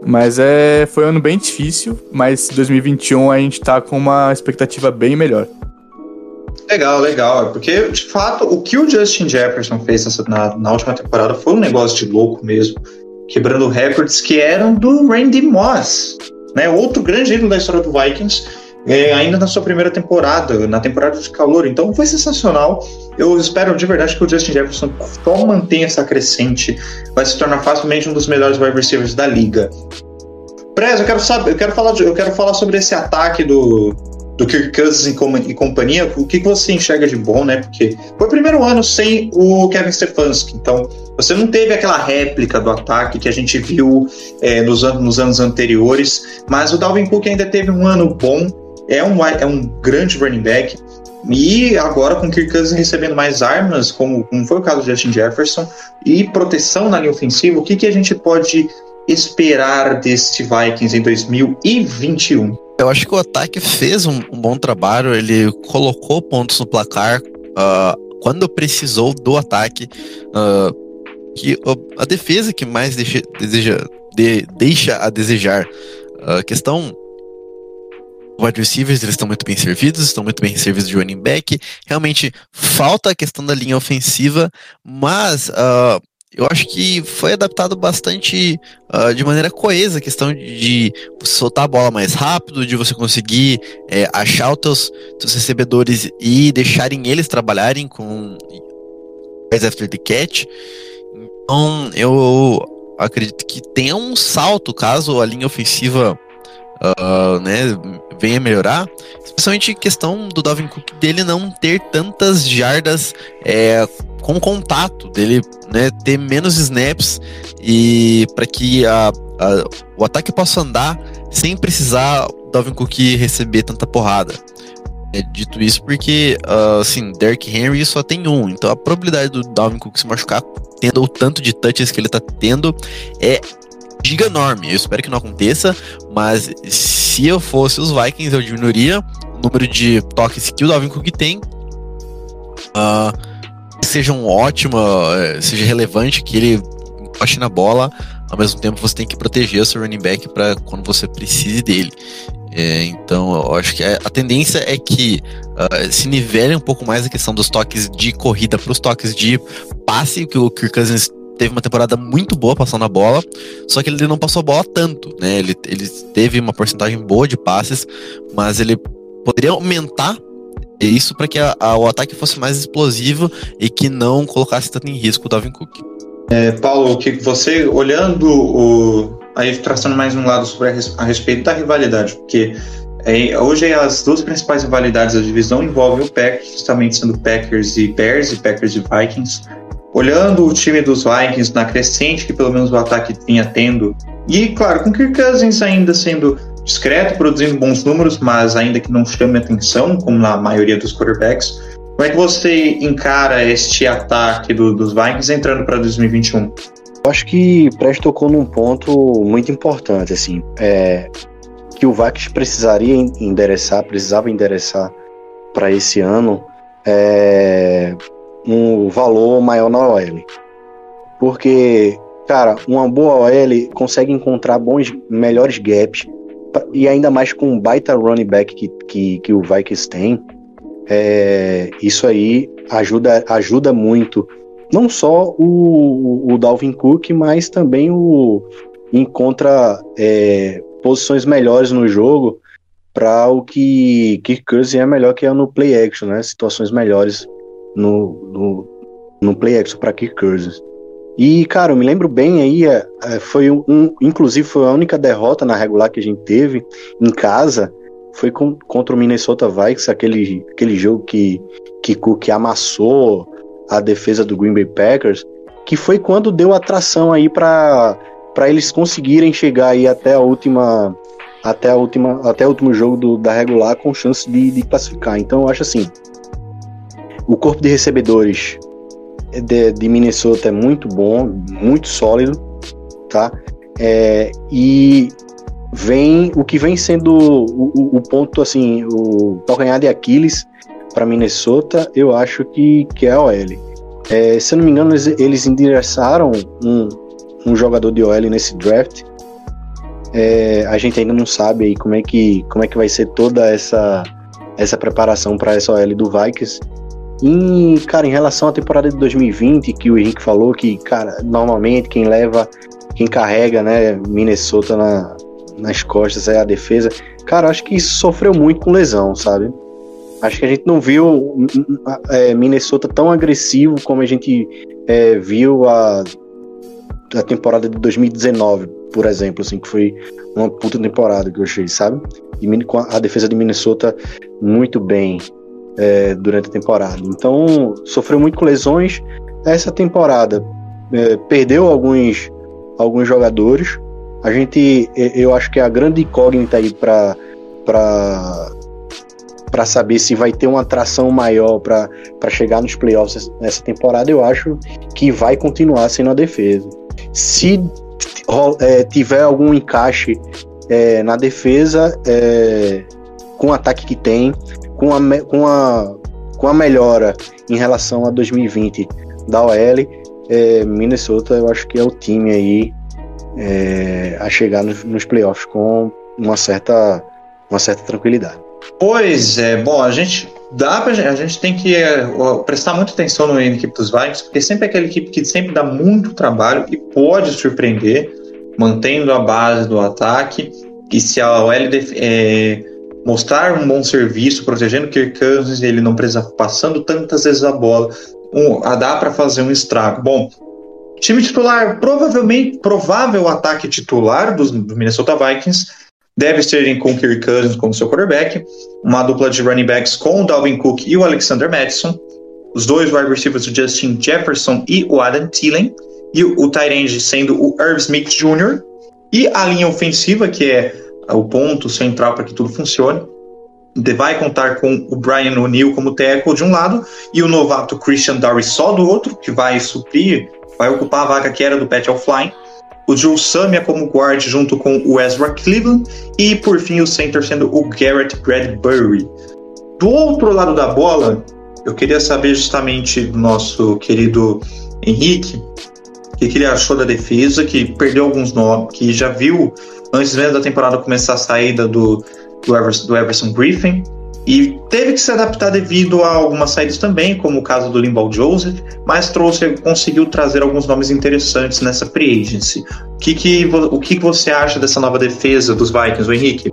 Speaker 4: Mas é, foi um ano bem difícil, mas 2021 a gente tá com uma expectativa bem melhor.
Speaker 1: Legal, legal. Porque, de fato, o que o Justin Jefferson fez na, na última temporada foi um negócio de louco mesmo. Quebrando recordes que eram do Randy Moss, né? Outro grande ídolo da história do Vikings, é, ainda na sua primeira temporada, na temporada de calor. Então foi sensacional. Eu espero de verdade que o Justin Jefferson só mantenha essa crescente, vai se tornar facilmente um dos melhores wide receivers da liga. Prez, eu quero saber, eu quero falar, de, eu quero falar sobre esse ataque do, do Kirk Cousins e, companhia, o que, você enxerga de bom, né? Porque foi o primeiro ano sem o Kevin Stefanski, então você não teve aquela réplica do ataque que a gente viu é, nos, anos, nos anos anteriores, mas o Dalvin Cook ainda teve um ano bom, é um, é um grande running back, e agora com Kirk Cousins recebendo mais armas, como, como foi o caso do Justin Jefferson, e proteção na linha ofensiva, o que, que a gente pode esperar deste Vikings em 2021?
Speaker 3: Eu acho que o ataque fez um, um bom trabalho, ele colocou pontos no placar uh, quando precisou do ataque. Uh, que a defesa que mais deixa, deseja, de, deixa a desejar. A uh, questão wide receivers, eles estão muito bem servidos, estão muito bem servidos de running back. Realmente falta a questão da linha ofensiva, mas uh, eu acho que foi adaptado bastante uh, de maneira coesa a questão de, soltar a bola mais rápido, de você conseguir é, achar os teus, teus, recebedores e deixarem eles trabalharem com after the catch. Então eu acredito que tenha um salto caso a linha ofensiva uh, né, venha melhorar, especialmente questão do Dalvin Cook dele não ter tantas jardas é, com contato, dele né, ter menos snaps e para que a, a, o ataque possa andar sem precisar o Dalvin Cook receber tanta porrada. É dito isso porque, uh, assim, Derrick Henry só tem um, então a probabilidade do Dalvin Cook se machucar, tendo o tanto de touches que ele tá tendo, é giga enorme. Eu espero que não aconteça, mas se eu fosse os Vikings, eu diminuiria o número de toques que o Dalvin Cook tem. Uh, seja um ótimo, uh, seja relevante, que ele encoste na bola. Ao mesmo tempo, você tem que proteger o seu running back para quando você precise dele. É, então, eu acho que a tendência é que uh, se nivele um pouco mais a questão dos toques de corrida para os toques de passe, que o Kirk Cousins teve uma temporada muito boa passando a bola, só que ele não passou a bola tanto, né? Ele, ele teve uma porcentagem boa de passes, mas ele poderia aumentar isso para que a, a, o ataque fosse mais explosivo e que não colocasse tanto em risco o Dalvin Cook.
Speaker 1: É, Paulo, que você olhando o aí traçando mais um lado sobre a, a respeito da rivalidade, porque é, hoje as duas principais rivalidades da divisão envolvem o Packers, justamente sendo Packers e Bears e Packers e Vikings olhando o time dos Vikings na crescente que pelo menos o ataque vinha tendo, e claro, com Kirk Cousins ainda sendo discreto, produzindo bons números, mas ainda que não chame atenção, como na maioria dos quarterbacks, como é que você encara este ataque do, dos Vikings entrando para 2021?
Speaker 2: Eu acho que Prest tocou num ponto muito importante, assim, é, que o Vikings precisaria endereçar, precisava endereçar para esse ano, é, um valor maior na OL. Porque, cara, uma boa OL consegue encontrar bons, melhores gaps, e ainda mais com um baita running back que, que, que o Vikings tem, é, isso aí ajuda, ajuda muito. Não só o, o Dalvin Cook, mas também o encontra é, posições melhores no jogo para o que Kirk Cousins é melhor que é no play action, né? Situações melhores no, no, no play para Kirk Cousins. E, cara, eu me lembro bem aí, é, é, foi um, inclusive foi a única derrota na regular que a gente teve em casa, foi com, contra o Minnesota Vikings, aquele, aquele jogo que, que Cook amassou a defesa do Green Bay Packers, que foi quando deu atração aí para eles conseguirem chegar aí até a última até a última até o último jogo do, da regular com chance de, de classificar. Então eu acho assim, o corpo de recebedores de, de Minnesota é muito bom, muito sólido, tá? É, e vem o que vem sendo o, o, o ponto assim, o calcanhar de Aquiles para Minnesota, eu acho que, que é a OL. É, se eu não me engano, eles, eles endereçaram um, um jogador de OL nesse draft. É, a gente ainda não sabe aí como é que, como é que vai ser toda essa, essa preparação para essa OL do Vikings. E, cara, em relação à temporada de 2020, que o Henrique falou que, cara, normalmente quem leva, quem carrega, né, Minnesota na, nas costas é a defesa. Cara, acho que sofreu muito com lesão, sabe? Acho que a gente não viu é, Minnesota tão agressivo como a gente é, viu a, a temporada de 2019, por exemplo, assim, que foi uma puta temporada que eu achei, sabe? E a defesa de Minnesota muito bem é, durante a temporada. Então, sofreu muito com lesões. Essa temporada é, perdeu alguns, alguns jogadores. A gente, eu acho que é a grande incógnita aí para para saber se vai ter uma atração maior para chegar nos playoffs nessa temporada, eu acho que vai continuar sendo a defesa. Se é, tiver algum encaixe é, na defesa, é, com o ataque que tem, com a, com a, com a melhora em relação a 2020 da OL, é, Minnesota eu acho que é o time aí é, a chegar nos, nos playoffs com uma certa, uma certa tranquilidade.
Speaker 1: Pois é, bom, a gente dá pra, a gente tem que é, prestar muita atenção no equipe dos Vikings, porque sempre é aquela equipe que sempre dá muito trabalho e pode surpreender, mantendo a base do ataque. E se a OL é, mostrar um bom serviço, protegendo o Kirk Cousins, ele não precisa passando tantas vezes a bola, um, dá para fazer um estrago. Bom, time titular, provavelmente, provável ataque titular dos, do Minnesota Vikings deve ser com Kirk Cousins como seu quarterback, uma dupla de running backs com o Dalvin Cook e o Alexander Madison, os dois wide receivers, o Justin Jefferson e o Adam Thielen, e o, o tight end sendo o Irv Smith Jr., e a linha ofensiva, que é o ponto central para que tudo funcione. Vai contar com o Brian O'Neill como tackle de um lado e o novato Christian Só do outro, que vai suprir, vai ocupar a vaga que era do Pat O'Flynn. O Joe Samia como guard junto com o Ezra Cleveland e por fim o center sendo o Garrett Bradbury. Do outro lado da bola, eu queria saber justamente do nosso querido Henrique o que ele achou da defesa, que perdeu alguns nomes, que já viu antes mesmo da temporada começar a saída do, do, Everson, do Everson Griffin. E teve que se adaptar devido a algumas saídas também, como o caso do Limbal Joseph, mas trouxe, conseguiu trazer alguns nomes interessantes nessa free agency. O que, que, o que, que você acha dessa nova defesa dos Vikings, o Henrique?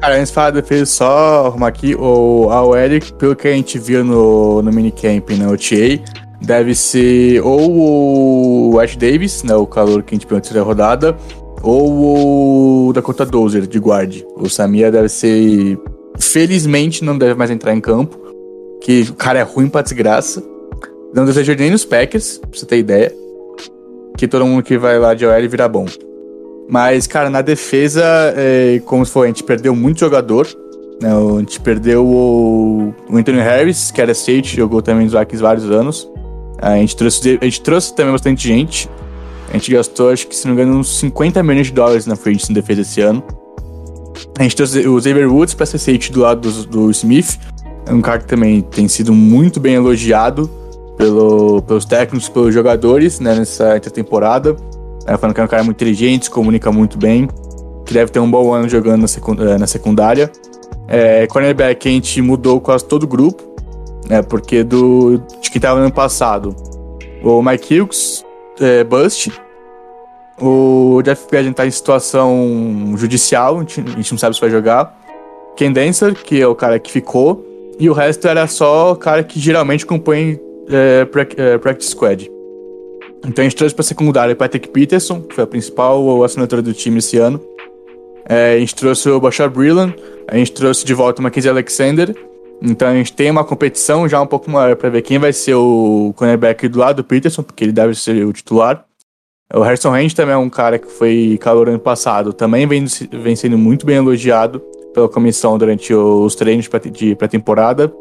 Speaker 4: Cara, antes de falar da defesa, só arrumar aqui, o, a pelo que a gente viu no, no minicamp na OTA, deve ser ou o Ash Davis, né, o calor que a gente viu antes da rodada, ou o Dakota Dozer de guard. O Samia deve ser. Felizmente não deve mais entrar em campo. Que o cara é ruim pra desgraça. Não desejo nem nos Packers, pra você ter ideia. Que todo mundo que vai lá de OL vira bom. Mas, cara, na defesa, é, como foi, a gente perdeu muito jogador. Né? A gente perdeu o, o Anthony Harris, que era safety, jogou também nos Vikings vários anos. A gente, trouxe, a gente trouxe também bastante gente. A gente gastou, acho que se não me engano, uns 50 milhões de dólares na frente em defesa esse ano. A gente trouxe o Xavier Woods para ser safety do lado do, do Smith. É um cara que também tem sido muito bem elogiado pelo, pelos técnicos, pelos jogadores né, nessa temporada. É, falando que é um cara muito inteligente, se comunica muito bem, que deve ter um bom ano jogando na, na secundária. É, cornerback a gente mudou quase todo o grupo, né, porque do, de que estava no ano passado. O Mike Hughes é, bust. O Jeff Gadden tá em situação judicial, a gente, a gente, não sabe se vai jogar. Ken Dancer, que é o cara que ficou. E o resto era só o cara que geralmente compõe é, é, Practice Squad. Então a gente trouxe para secundária Patrick Peterson, que foi a principal assinatura do time esse ano. É, a gente trouxe o Bashar Brillan, a gente trouxe de volta o Mackenzie Alexander. Então a gente tem uma competição já um pouco maior para ver quem vai ser o cornerback do lado do Peterson, porque ele deve ser o titular. O Harrison Range também é um cara que foi calor ano passado, também vem, vem sendo muito bem elogiado pela comissão durante os treinos de pré-temporada.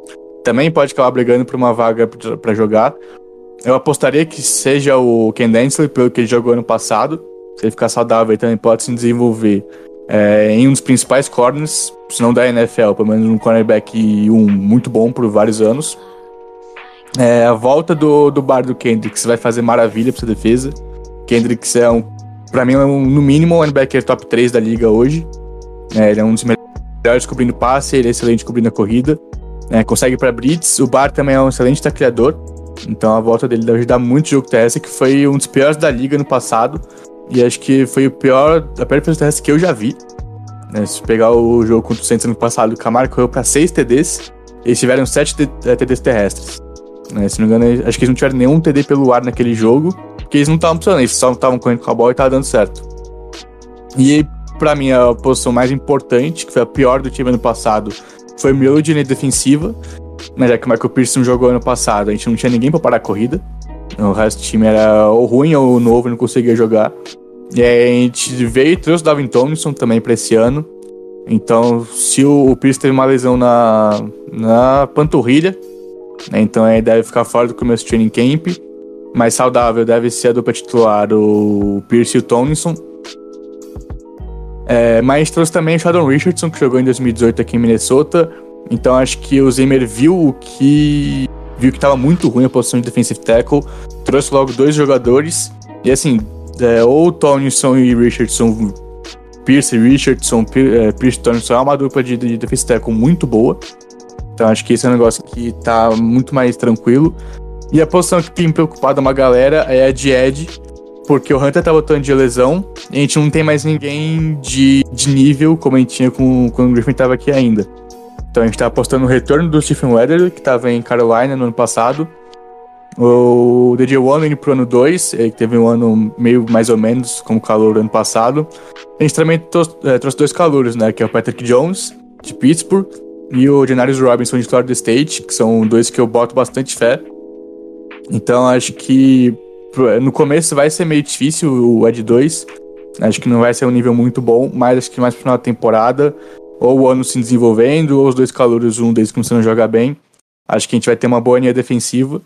Speaker 4: Também pode acabar brigando por uma vaga para jogar. Eu apostaria que seja o Ken Densley, pelo que ele jogou ano passado. Se ele ficar saudável, ele também pode se desenvolver é, em um dos principais corners, se não da NFL, pelo menos um cornerback um muito bom por vários anos. É, a volta do, do bar do Kendricks vai fazer maravilha para essa defesa. Kendricks é um, para mim, é um, no mínimo, um linebacker top 3 da liga hoje. É, ele é um dos melhores cobrindo passe, ele é excelente cobrindo a corrida. É, consegue para blitz. O Bar também é um excelente tacleador. Então a volta dele deve ajudar muito o jogo terrestre, que foi um dos piores da liga no passado. E acho que foi o pior, a pior defesa terrestre que eu já vi. Né, se pegar o jogo contra o Saints no passado, o Camaro correu para 6 TDs. Eles tiveram 7 TDs terrestres. Né, se não me engano, acho que eles não tiveram nenhum TD pelo ar naquele jogo, porque eles não estavam funcionando, eles só estavam correndo com a bola e tava dando certo. E para mim a posição mais importante, que foi a pior do time ano passado, foi o miolo de defensiva. Mas já que o Michael Pearson jogou ano passado, a gente não tinha ninguém para parar a corrida. O resto do time era ou ruim ou novo, não conseguia jogar. E a gente veio e trouxe o Davin Tomlinson também para esse ano. Então, se o, o Pierce teve uma lesão na, na panturrilha, né, então ele deve ficar fora do começo do training camp. Mais saudável deve ser a dupla titular, o Pierce e o Tomlinson. É, mas trouxe também o Sheldon Richardson, que jogou em 2018 aqui em Minnesota. Então acho que o Zimmer viu o que. Viu que estava muito ruim a posição de defensive tackle. Trouxe logo dois jogadores. E assim, é, ou Tomlinson e Richardson. Pierce e Richardson, é, Pierce e Tomlinson é uma dupla de, de defensive tackle muito boa. Então acho que esse é um negócio que tá muito mais tranquilo. E a posição que tem preocupado uma galera é a de Ed, porque o Hunter tá voltando de lesão a gente não tem mais ninguém de, de nível como a gente tinha com, quando o Griffin tava aqui ainda. Então a gente tá apostando no retorno do Stephen Weather, que tava em Carolina no ano passado. O DJ One pro ano 2, ele teve um ano meio mais ou menos como calor ano passado. A gente também trouxe, é, trouxe dois calouros, né? Que é o Patrick Jones, de Pittsburgh, e o Denarius Robinson, de Florida State, que são dois que eu boto bastante fé. Então acho que no começo vai ser meio difícil o Ed 2. Acho que não vai ser um nível muito bom, mas acho que mais pro final da temporada, ou o ano se desenvolvendo, ou os dois calouros, um deles começando a jogar bem. Acho que a gente vai ter uma boa linha defensiva.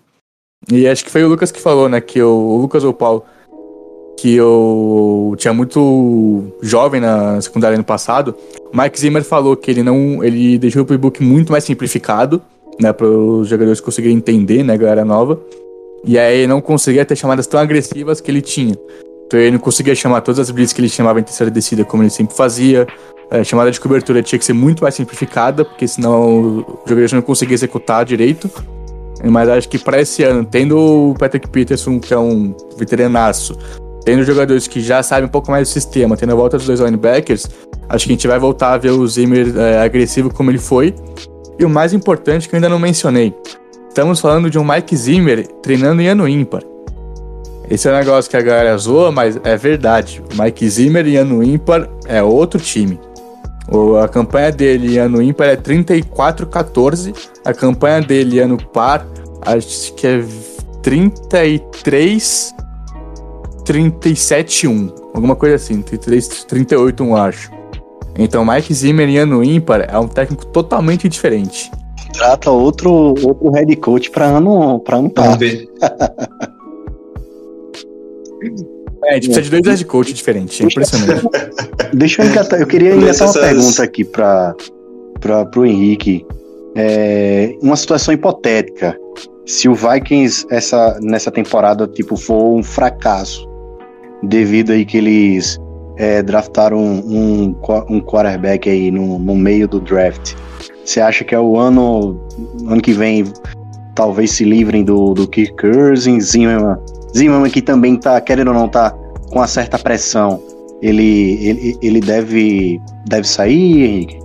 Speaker 4: E acho que foi o Lucas que falou, né? Que o, o Lucas ou o Paulo, que eu tinha muito jovem na secundária ano passado. O Mike Zimmer falou que ele não. Ele deixou o playbook muito mais simplificado, né? Para os jogadores conseguirem entender, né, galera nova. E aí não conseguia ter chamadas tão agressivas que ele tinha. Então ele não conseguia chamar todas as blitz que ele chamava em terceira descida como ele sempre fazia. É, chamada de cobertura tinha que ser muito mais simplificada, porque senão o jogador não conseguia executar direito. Mas acho que para esse ano, tendo o Patrick Peterson, que é um veteranaço, tendo jogadores que já sabem um pouco mais do sistema, tendo a volta dos dois linebackers, acho que a gente vai voltar a ver o Zimmer é, agressivo como ele foi. E o mais importante que eu ainda não mencionei, Estamos falando de um Mike Zimmer treinando em ano ímpar. Esse é um negócio que a galera zoa, mas é verdade. Mike Zimmer em ano ímpar é outro time. A campanha dele ano ímpar é 34-14. A campanha dele ano par, acho que é 33 37-1. Alguma coisa assim. 33, 38-1, acho. Então, Mike Zimmer em ano ímpar é um técnico totalmente diferente.
Speaker 2: Trata outro, outro head coach para ano, pra ano
Speaker 1: Vamos ver. (laughs)
Speaker 4: É, a gente precisa de dois head coach diferentes, é impressionante. (laughs)
Speaker 2: Deixa eu engatar, eu queria engatar uma pergunta aqui para o Henrique. É, uma situação hipotética. Se o Vikings essa, nessa temporada tipo, for um fracasso, devido aí que eles é, draftaram um, um, um quarterback aí no, no meio do draft, você acha que é o ano, ano que vem talvez se livrem do, do Kirk Cousins, Zimmerman, Zimmerman que também tá, querendo ou não, tá com uma certa pressão, ele, ele, ele deve, deve sair, Henrique?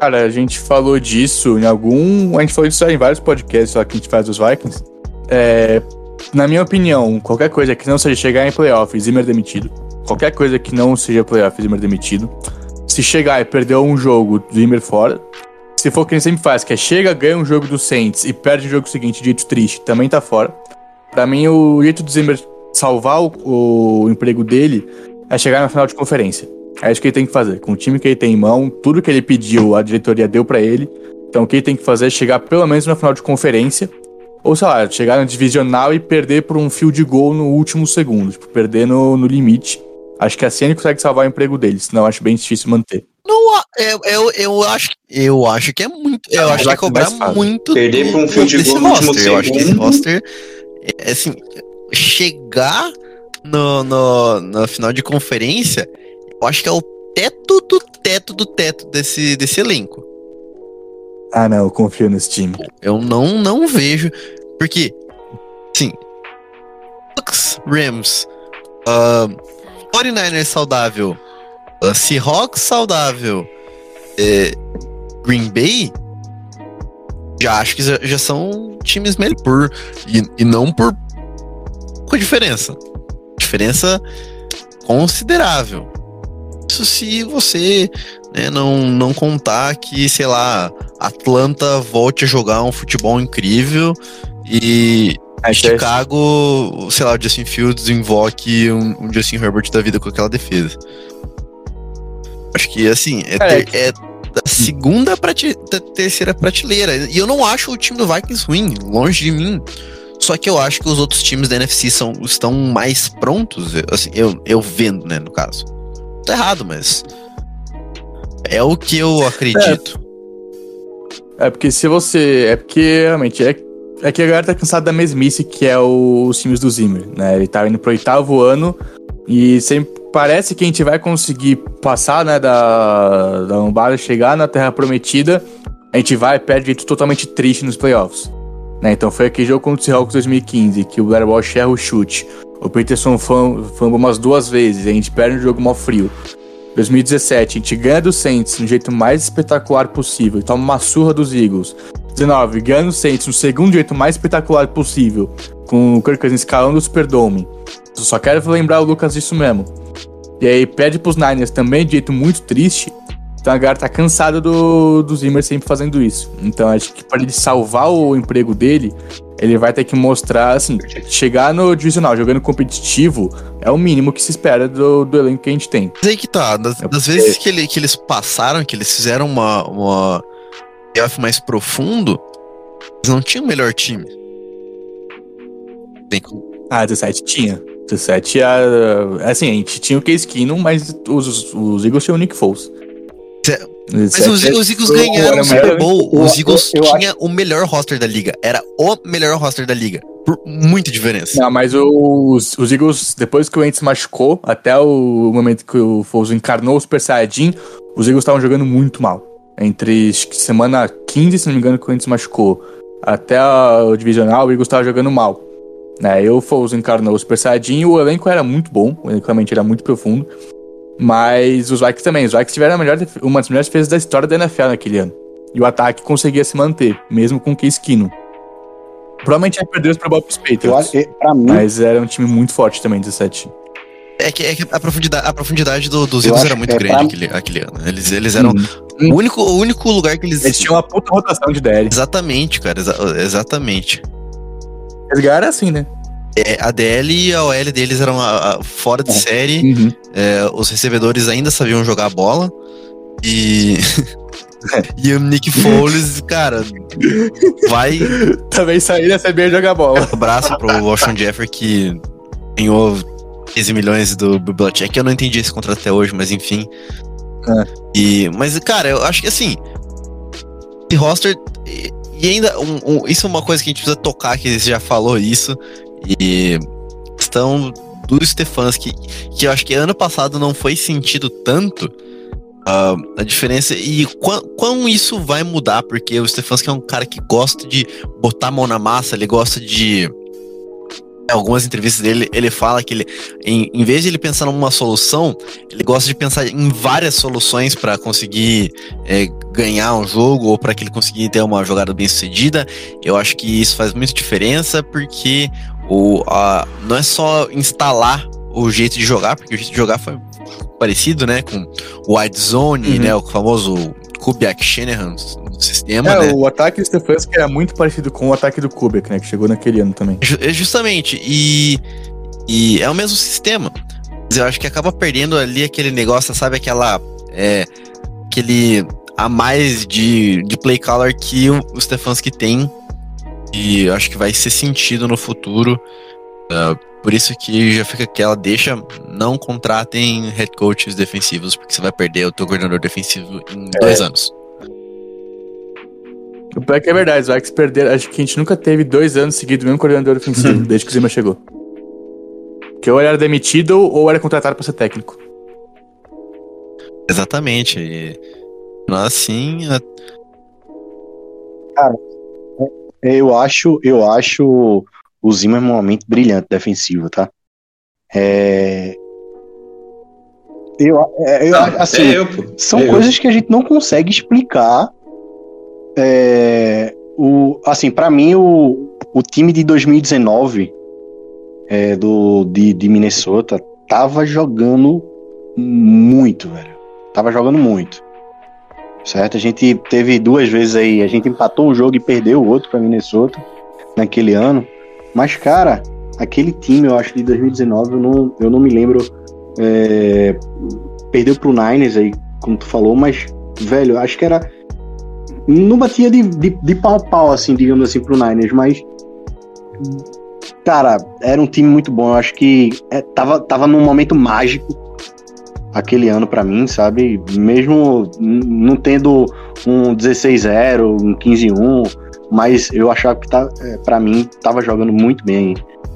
Speaker 4: Cara, a gente falou disso em algum. A gente falou disso em vários podcasts lá que a gente faz dos Vikings. É, na minha opinião, qualquer coisa que não seja chegar em playoff, Zimmer demitido. Qualquer coisa que não seja playoff, Zimmer demitido. Se chegar e perder um jogo, Zimmer fora. Se for o que ele sempre faz, que é chega, ganha um jogo do Saints e perde o jogo seguinte, de jeito triste, também tá fora. Pra mim, o jeito do Zimmer salvar o, o emprego dele é chegar na final de conferência. É isso que ele tem que fazer. Com o time que ele tem em mão, tudo que ele pediu, a diretoria deu para ele. Então o que ele tem que fazer é chegar pelo menos na final de conferência. Ou sei lá, chegar no divisional e perder por um fio de gol no último segundo. Tipo, perder no, no limite. Acho que assim ele consegue salvar o emprego dele, senão acho bem difícil manter.
Speaker 3: Não, eu, eu, eu, acho, eu acho que é muito. Eu acho que é cobrar muito.
Speaker 1: Perder por um fio de gol no último
Speaker 3: roster. Eu acho que esse roster. É, assim, chegar no, no, no final de conferência, eu acho que é o teto do teto do teto desse, desse elenco.
Speaker 4: Ah, não, eu confio nesse time.
Speaker 3: Eu não, não vejo. Porque, sim. Bucks, Rams, uh, 49ers saudável, uh, Seahawks saudável, eh, Green Bay, já acho que já, já são times melhor por e, e não por com diferença. Diferença considerável. Isso se você né, não, não contar que, sei lá, Atlanta volte a jogar um futebol incrível e é, Chicago, sei lá, o Justin Fields invoque um, um, Justin Herbert da vida com aquela defesa. Acho que, assim, é, ter, é da segunda para da terceira prateleira. E eu não acho o time do Vikings ruim, longe de mim. Só que eu acho que os outros times da NFC são, estão mais prontos, assim, eu, eu vendo, né, no caso. Tá errado, mas é o que eu acredito.
Speaker 4: É, é porque se você. É porque realmente é, é que a galera tá cansada da mesmice que é o, os times do Zimmer, né? Ele tá indo pro oitavo ano e sempre parece que a gente vai conseguir passar, né, da, da Lombada, chegar na Terra Prometida. A gente vai e perde jeito totalmente triste nos playoffs. Né? Então foi aquele jogo contra o Seahawks 2015, que o Blair Walsh erra o chute. O Peterson fumble umas duas vezes, a gente perde um jogo mal frio. 2017, a gente ganha do Saints no jeito mais espetacular possível, toma uma surra dos Eagles. 19, ganha do Saints no segundo jeito mais espetacular possível, com o Kirk Cousins escalando o Superdome. Só quero lembrar o Lucas disso mesmo. E aí perde pros Niners também de jeito muito triste. Então a galera tá cansada do, do Zimmer sempre fazendo isso. Então acho que para ele salvar o emprego dele, ele vai ter que mostrar, assim, chegar no divisional jogando competitivo é o mínimo que se espera do, do elenco que a gente tem.
Speaker 3: Mas aí que tá, das, é das vezes que, ele, que eles passaram, que eles fizeram uma, uma playoff mais profundo, eles não tinham o melhor time.
Speaker 4: Tem Ah, 17 tinha. 17 era. Assim, a gente tinha o Case Keenum, mas os, os Eagles tinham o Nick Foles.
Speaker 3: Mas os, os Eagles ganharam o Super Bowl. Os Eagles tinha o melhor roster da liga. Era o melhor roster da liga. Por muita diferença.
Speaker 4: Não, mas os, os Eagles, depois que o Wentz machucou, até o momento que o Foles encarnou o Super Saiyajin, os Eagles estavam jogando muito mal. Entre semana 15, se não me engano, que o Wentz machucou, até o divisional, o Eagles estava jogando mal. Né, eu, o Foles encarnou o Super Saiyajin, o elenco era muito bom, o elenco realmente era muito profundo. Mas os Vikings também. Os Vikings tiveram melhor, uma das melhores defesas da história da NFL naquele ano. E o ataque conseguia se manter, mesmo com o Case Keenum. Provavelmente ia perder os Pro Bowl Patriots. Mim... Mas era um time muito forte também, 17.
Speaker 3: É que, é que a profundidade, a profundidade do, dos Eagles era muito é grande pra... aquele, aquele ano. Eles, eles eram. Hum. O, único, o único lugar que eles.
Speaker 4: Eles tinham uma puta rotação de DL.
Speaker 3: Exatamente, cara. Exa exatamente.
Speaker 4: Eles ganharam assim, né?
Speaker 3: É, a DL e a OL deles eram a, a, fora de é. série. Uhum. É, os recebedores ainda sabiam jogar bola. E. (laughs) e o Nick Foles, cara, vai.
Speaker 4: Também saíram sabia jogar bola.
Speaker 3: Um (laughs) abraço pro Washington Jeffrey que ganhou 15 milhões do Belichick. Eu não entendi esse contrato até hoje, mas enfim. É. E, mas, cara, eu acho que assim. Esse roster. E, e ainda, um, um, isso é uma coisa que a gente precisa tocar, que você já falou isso. E questão do Stefanski, que eu acho que ano passado não foi sentido tanto uh, a diferença e quão, quão, isso vai mudar, porque o Stefanski é um cara que gosta de botar a mão na massa, ele gosta de algumas entrevistas dele, ele fala que ele, em, em vez de ele pensar numa solução, ele gosta de pensar em várias soluções para conseguir é, ganhar um jogo ou para que ele conseguir ter uma jogada bem sucedida. Eu acho que isso faz muita diferença porque o, a, não é só instalar o jeito de jogar, porque o jeito de jogar foi parecido, né? Com o Wide Zone, uhum. né? O famoso Kubiak Shanahan no sistema,
Speaker 4: é,
Speaker 3: né?
Speaker 4: O ataque do Stefanski é muito parecido com o ataque do Kubiak, né? Que chegou naquele ano também.
Speaker 3: É justamente. E, e é o mesmo sistema. Mas eu acho que acaba perdendo ali aquele negócio, sabe? Aquela. É, aquele a mais de, de play color que o, o Stefanski tem. E eu acho que vai ser sentido no futuro. Uh, por isso que já fica aquela deixa, não contratem head coaches defensivos, porque você vai perder o teu coordenador defensivo em é. dois anos.
Speaker 4: O pior é que é verdade, os Vikings perderam. Acho que a gente nunca teve dois anos seguidos o mesmo coordenador defensivo, (laughs) desde que o Zima chegou. Que ou ele era demitido ou era contratado para ser técnico.
Speaker 3: Exatamente. E, assim. A...
Speaker 2: Cara, eu acho, eu acho o Zima é um momento brilhante defensivo, tá? É. Eu, é, eu assim, é eu, são é coisas que a gente não consegue explicar. É, o, assim, para mim, o, o time de 2019 é, do, de, de Minnesota tava jogando muito, velho. Tava jogando muito. Certo? A gente teve duas vezes aí, a gente empatou um jogo e perdeu o outro para Minnesota naquele ano. Mas, cara, aquele time, eu acho, de 2019, eu não, eu não me lembro. É, perdeu pro Niners aí, como tu falou, mas, velho, acho que era. Não batia de, de, de pau a pau, assim, digamos assim, pro Niners, mas. Cara, era um time muito bom. Eu acho que é, tava, tava num momento mágico aquele ano para mim, sabe? Mesmo não tendo um 16-0, um 15-1, mas eu achava que tá, é, para mim tava jogando muito bem.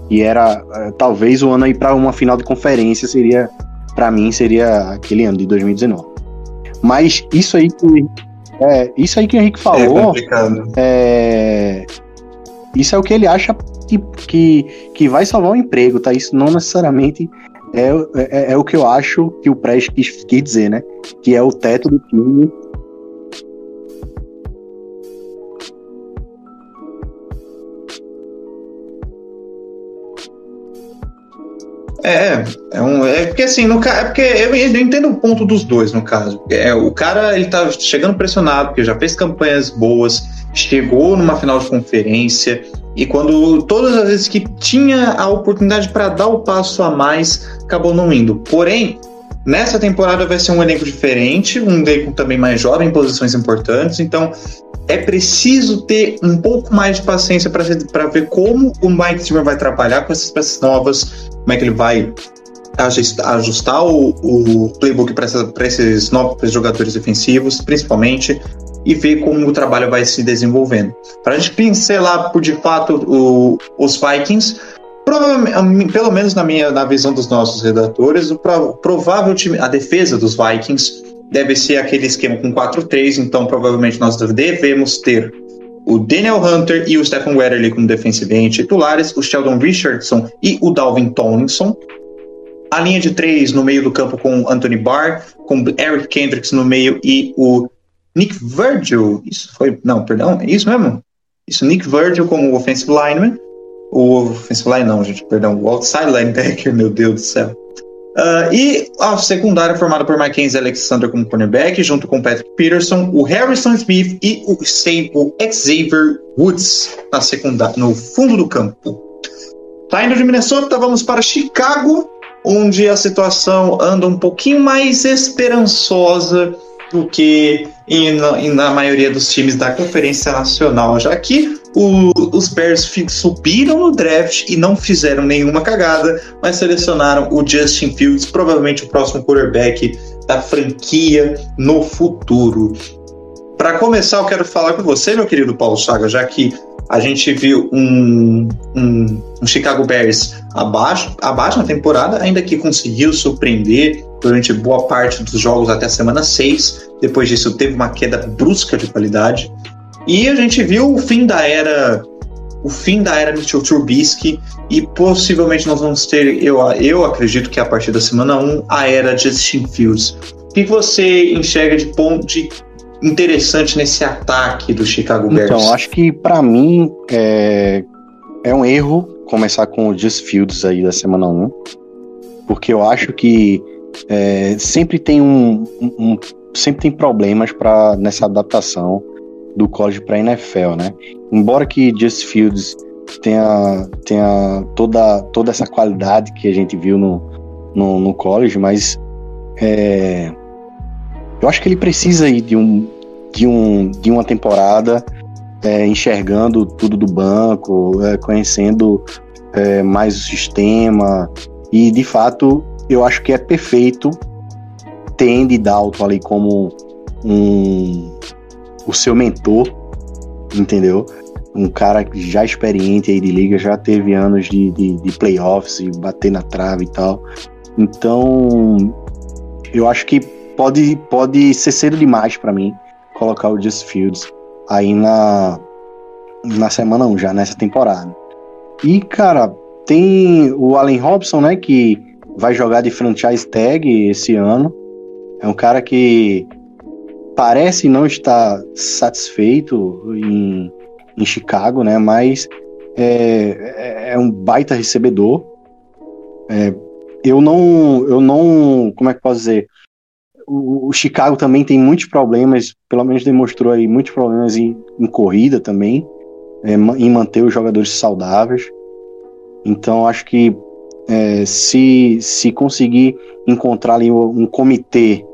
Speaker 2: E era é, talvez o ano aí para uma final de conferência seria para mim seria aquele ano de 2019. Mas isso aí que é, isso aí que o Henrique é falou, é, é isso é o que ele acha que, que, que vai salvar o emprego, tá? Isso não necessariamente é, é, é, o que eu acho que o Prest quis, quis dizer, né? Que é o teto do time
Speaker 1: É, é, um, é porque assim, no, é porque eu, eu, entendo o ponto dos dois, no caso. É, o cara, ele tá chegando pressionado, porque já fez campanhas boas, chegou numa final de conferência, e quando todas as vezes que tinha a oportunidade para dar o passo a mais, acabou não indo. Porém, nessa temporada vai ser um elenco diferente, um elenco também mais jovem, em posições importantes, então é preciso ter um pouco mais de paciência para ver como o Mike Zimmer vai trabalhar com essas peças novas, como é que ele vai ajustar o, o playbook para esses novos jogadores defensivos, principalmente, e ver como o trabalho vai se desenvolvendo. Para a gente pincelar por de fato o, os Vikings, pelo menos na minha na visão dos nossos redatores, o provável time, a defesa dos Vikings deve ser aquele esquema com 4-3, então provavelmente nós devemos ter o Daniel Hunter e o Stephen Weatherly como defensive titulares, o Sheldon Richardson e o Dalvin Tomlinson. A linha de três no meio do campo com Anthony Barr, com Eric Kendricks no meio e o Nick Virgil. Isso foi. Não, perdão, é isso mesmo? Isso, Nick Virgil como offensive lineman. O offensive line, não, gente, perdão. O outside linebacker, (laughs) meu Deus do céu. Uh, e a secundária formada por Mackenzie Alexander como cornerback, junto com Patrick Peterson, o Harrison Smith e o, o Xavier Woods na secundária, no fundo do campo. Saindo de Minnesota, vamos para Chicago, onde a situação anda um pouquinho mais esperançosa do que em, na, na maioria dos times da Conferência Nacional, já que o, os Bears subiram no draft e não fizeram nenhuma cagada, mas selecionaram o Justin Fields, provavelmente o próximo quarterback da franquia no futuro. Para começar, eu quero falar com você, meu querido Paulo Chaga, já que a gente viu um, um, um, Chicago Bears abaixo, abaixo na temporada, ainda que conseguiu surpreender durante boa parte dos jogos até a semana 6. Depois disso, teve uma queda brusca de qualidade. E a gente viu o fim da era o fim da era Mitchell Trubisky e possivelmente nós vamos ter, eu, eu acredito que a partir da semana 1, a era Justin Fields. O que você enxerga de ponto de interessante nesse ataque do Chicago Bears?
Speaker 2: Então, acho que para mim é, é um erro começar com o Just Fields aí da semana 1, porque eu acho que é, sempre tem um, um, sempre tem problemas para nessa adaptação do college para NFL, né? Embora que Just Fields tenha, tenha toda, toda essa qualidade que a gente viu no, no, no college, mas é, eu acho que ele precisa aí de, um, de, um, de uma temporada é, enxergando tudo do banco, é, conhecendo é, mais o sistema, e de fato eu acho que é perfeito ter Andy Dalton ali como um, o seu mentor, entendeu? Um cara já experiente aí de liga, já teve anos de, de, de playoffs e bater na trave e tal. Então, eu acho que pode, pode ser cedo demais para mim colocar o Just Fields aí na, na semana 1, já nessa temporada. E, cara, tem o Allen Robson, né, que vai jogar de franchise tag esse ano. É um cara que parece não estar satisfeito em, em Chicago, né, mas é, é um baita recebedor. É, eu não, eu não, como é que posso dizer? O, o, Chicago também tem muitos problemas, pelo menos demonstrou aí muitos problemas em, em corrida também, é, em manter os jogadores saudáveis. Então acho que é, se, se conseguir encontrar ali um comitê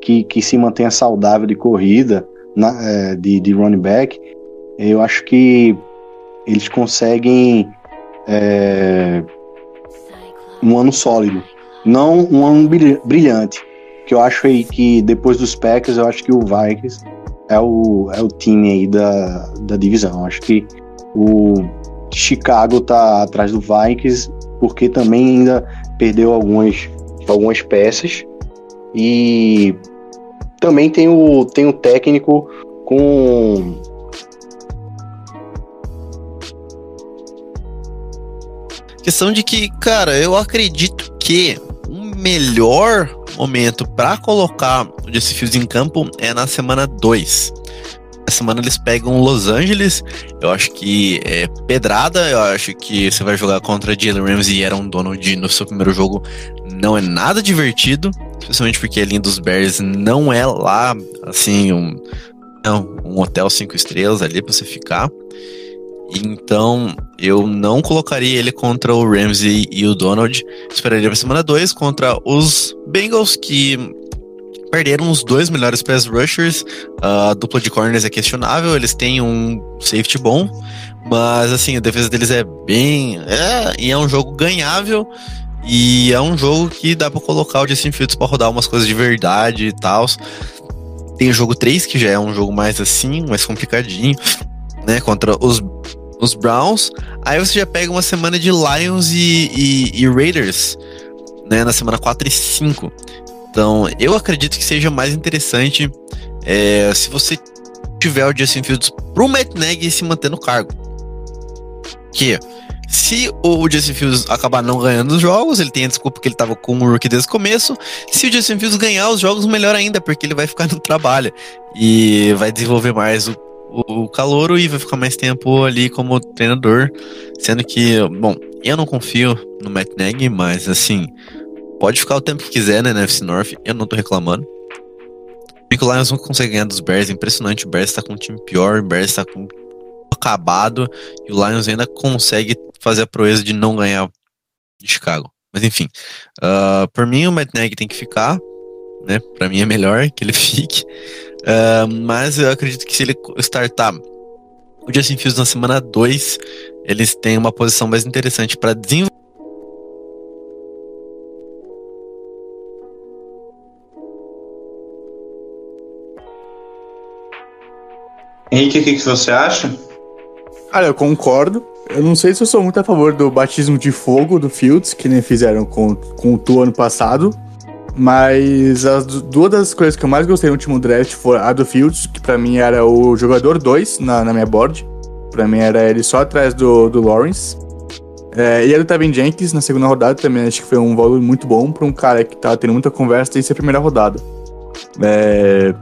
Speaker 2: que, que se mantenha saudável de corrida, na, é, de, de running back, eu acho que eles conseguem é, um ano sólido, não um ano brilhante. Que eu acho aí que depois dos Packers, eu acho que o Vikings é o, é o time aí da, da divisão. Acho que o Chicago tá atrás do Vikings porque também ainda perdeu algumas, algumas peças e também tem o, tem o técnico com
Speaker 3: Questão de que, cara, eu acredito que o melhor momento para colocar o Jesse Fields em campo é na semana 2. Na semana eles pegam Los Angeles, eu acho que é pedrada, eu acho que você vai jogar contra Jalen Ramsey e Aaron Donald no seu primeiro jogo, não é nada divertido, especialmente porque a linha dos Bears não é lá, assim, um, não, um hotel cinco estrelas ali para você ficar. Então, eu não colocaria ele contra o Ramsey e o Donald. Esperaria pra semana 2 contra os Bengals, que perderam os dois melhores pass rushers. A dupla de corners é questionável, eles têm um safety bom, mas assim, a defesa deles é bem. É, e é um jogo ganhável. E é um jogo que dá para colocar o Justin Fields para rodar umas coisas de verdade e tal. Tem o jogo 3, que já é um jogo mais assim, mais complicadinho, né? Contra os os Browns. Aí você já pega uma semana de Lions e, e, e Raiders, né, na semana 4 e 5. Então, eu acredito que seja mais interessante é, se você tiver o Justin Fields pro Matt Nagy se manter no cargo. Que se o Justin Fields acabar não ganhando os jogos, ele tem a desculpa que ele tava com o rookie desde o começo. Se o Justin Fields ganhar os jogos, melhor ainda, porque ele vai ficar no trabalho e vai desenvolver mais o o calouro e vai ficar mais tempo ali como treinador. Sendo que, bom, eu não confio no Matt Nagy, mas assim, pode ficar o tempo que quiser, né, na FC North, eu não tô reclamando. O Lions não consegue ganhar dos Bears, impressionante. O Bears tá com um time pior, o Bears tá com acabado e o Lions ainda consegue fazer a proeza de não ganhar de Chicago. Mas enfim, uh, por mim o Matt Nagy tem que ficar, né? Para mim é melhor (laughs) que ele fique. Uh, mas eu acredito que se ele startar o Justin Fields na semana 2, eles têm uma posição mais interessante para desenvolver.
Speaker 1: Henrique, o que, que você acha?
Speaker 4: Cara, eu concordo. Eu não sei se eu sou muito a favor do batismo de fogo do Fields, que nem fizeram com, com o Tu ano passado. Mas as duas das coisas que eu mais gostei no último draft foi a do Fields, que para mim era o jogador 2 na, na minha board. Para mim era ele só atrás do, do Lawrence. É, e a do Tevin Jenkins na segunda rodada também acho que foi um valor muito bom para um cara que tá tendo muita conversa desde a primeira rodada. É,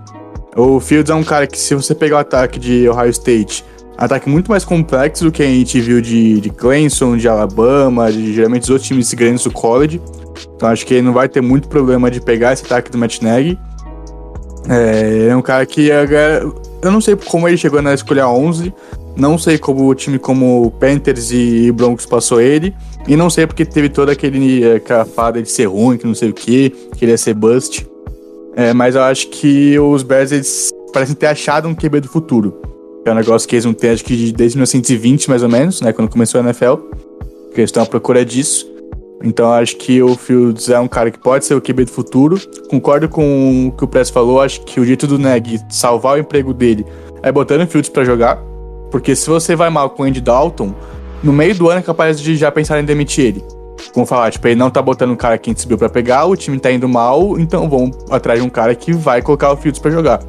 Speaker 4: o Fields é um cara que, se você pegar o ataque de Ohio State, ataque muito mais complexo do que a gente viu de, de Clemson, de Alabama, de geralmente os outros times grandes do college. Então acho que ele não vai ter muito problema de pegar esse ataque do Matt Nagy. É, é um cara que eu não sei como ele chegou na escolha 11, não sei como o time como Panthers e Broncos passou ele, e não sei porque teve toda aquele, aquela fada de ser ruim, que não sei o que, que ele ia ser bust. É, mas eu acho que os Bears eles parecem ter achado um QB do futuro. É um negócio que eles não têm, acho que desde 1920 mais ou menos, né, quando começou a NFL, que eles estão à procura disso. Então acho que o Fields é um cara que pode ser o QB do futuro. Concordo com o que o Press falou, acho que o jeito do Neg salvar o emprego dele é botando o Fields para jogar. Porque se você vai mal com o Andy Dalton, no meio do ano é capaz de já pensar em demitir ele. Como falar, tipo, ele não tá botando um cara que a gente subiu pra pegar, o time tá indo mal, então vão atrás de um cara que vai colocar o Fields para jogar.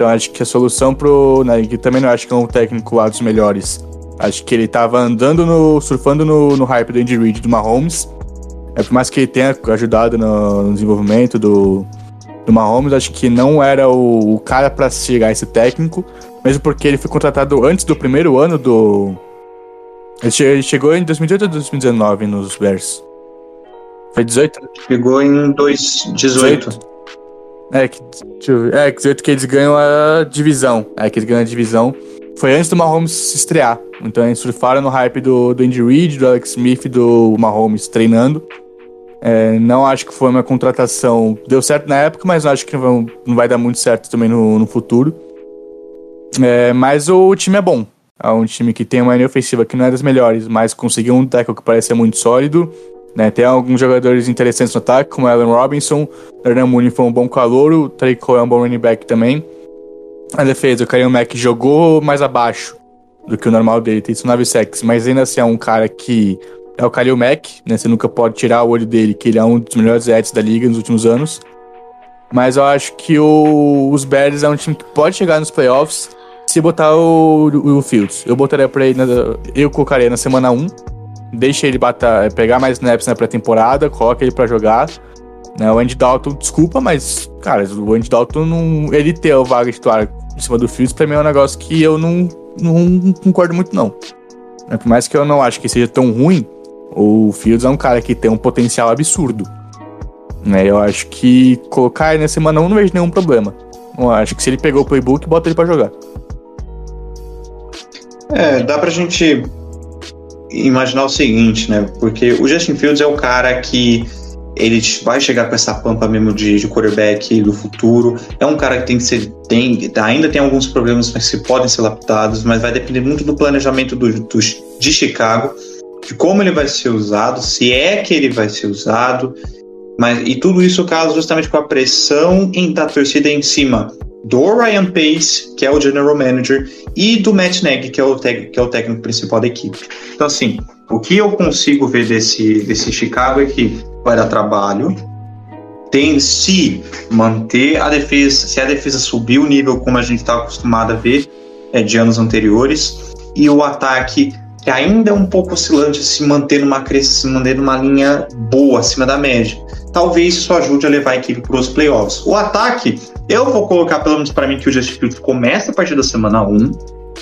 Speaker 4: Então acho que a solução pro Neg também não acho que é um técnico lá dos melhores Acho que ele tava andando no. surfando no, no hype do Andy Reid do Mahomes. É, por mais que ele tenha ajudado no, no desenvolvimento do, do Mahomes, acho que não era o, o cara para chegar esse técnico, mesmo porque ele foi contratado antes do primeiro ano do. Ele chegou em 2018 ou 2019 nos Bears? Foi 18?
Speaker 1: Chegou em 2018.
Speaker 4: É, que, é, 18 que eles ganham a divisão. É, que eles ganham a divisão. Foi antes do Mahomes se estrear. Então eles surfaram no hype do, do Andy Reid, do Alex Smith do Mahomes treinando. É, não acho que foi uma contratação. Deu certo na época, mas acho que não, vai dar muito certo também no, no futuro. É, mas o time é bom. É um time que tem uma linha ofensiva que não é das melhores, mas conseguiu um tackle que parece muito sólido. Né? Tem alguns jogadores interessantes no ataque, como Allen Robinson. Darnell Mooney foi um bom calor. O Trey Cole é um bom running back também. A defesa, o Karim Mack jogou mais abaixo do que o normal dele, tem 19 sacks, mas ainda assim é um cara que é o Khalil Mack, né? Você nunca pode tirar o olho dele, que ele é um dos melhores edges da liga nos últimos anos. Mas eu acho que o, os Bears é um time que pode chegar nos playoffs se botar o, o, o Fields. Eu botaria pra ele, na, eu colocaria na semana 1, deixa ele batar, pegar mais snaps na pré-temporada, coloca ele para jogar né? O Andy Dalton, desculpa, mas, cara, o Andy Dalton, não, ele ter o vaga titular em cima do Fields, pra mim é um negócio que eu não, não concordo muito, não. É, por mais que eu não acho que seja tão ruim, o Fields é um cara que tem um potencial absurdo. Né? Eu acho que colocar ele na semana 1 não vejo nenhum problema. Eu acho que se ele pegou o playbook, bota ele pra jogar.
Speaker 1: É, dá pra gente imaginar o seguinte, né? Porque o Justin Fields é o cara que ele vai chegar com essa pampa mesmo de, de quarterback do futuro. É um cara que tem que ser. Tem, ainda tem alguns problemas, mas que podem ser lapidados, mas vai depender muito do planejamento do, do, de Chicago, de como ele vai ser usado, se é que ele vai ser usado. Mas, e tudo isso causa justamente com a pressão em, da torcida em cima do Ryan Pace, que é o general manager, e do Matt Nagy, que é o, que é o técnico principal da equipe. Então, assim, o que eu consigo ver desse, desse Chicago é que vai dar trabalho. Tem se manter a defesa, se a defesa subir o nível como a gente está acostumado a ver é, de anos anteriores, e o ataque que ainda é um pouco oscilante, se manter numa se manter numa linha boa acima da média. Talvez isso ajude a levar a equipe para os playoffs. O ataque, eu vou colocar pelo menos para mim que o Justin Fields começa a partir da semana 1.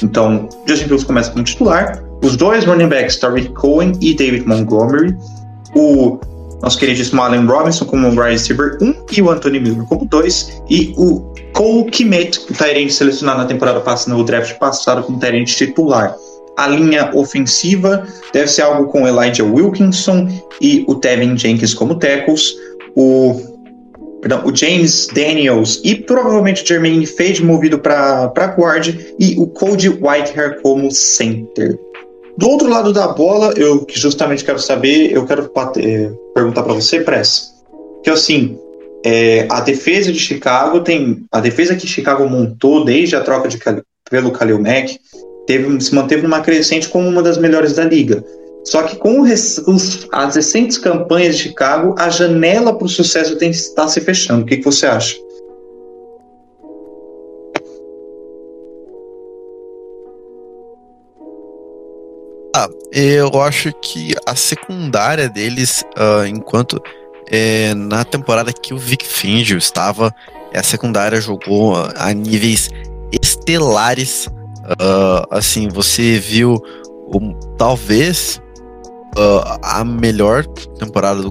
Speaker 1: Então, Justin Fields começa como titular. Os dois running backs, Tariq Cohen e David Montgomery. O nosso queridíssimo Allen Robinson como wide receiver 1 e o Anthony Miller como 2 e o Cole Kmet, o Tyrant selecionado na temporada passada, no draft passado como Tyrant titular. A linha ofensiva deve ser algo com Elijah Wilkinson e o Tevin Jenkins como tackles, o, o James Daniels e provavelmente o Jermaine Fade movido para guard e o Cody Whitehair como center. Do outro lado da bola, eu que justamente quero saber, eu quero é, perguntar para você, Press, que assim, é, a defesa de Chicago tem, a defesa que Chicago montou desde a troca de pelo Khalil Mack, teve, se manteve numa crescente como uma das melhores da liga. Só que com os, as recentes campanhas de Chicago, a janela para o sucesso está se fechando. O que, que você acha?
Speaker 3: Ah, eu acho que a secundária deles, uh, enquanto é, na temporada que o Vic Fangio estava, a secundária jogou a níveis estelares Uh, assim, você viu o, talvez uh, a melhor temporada do,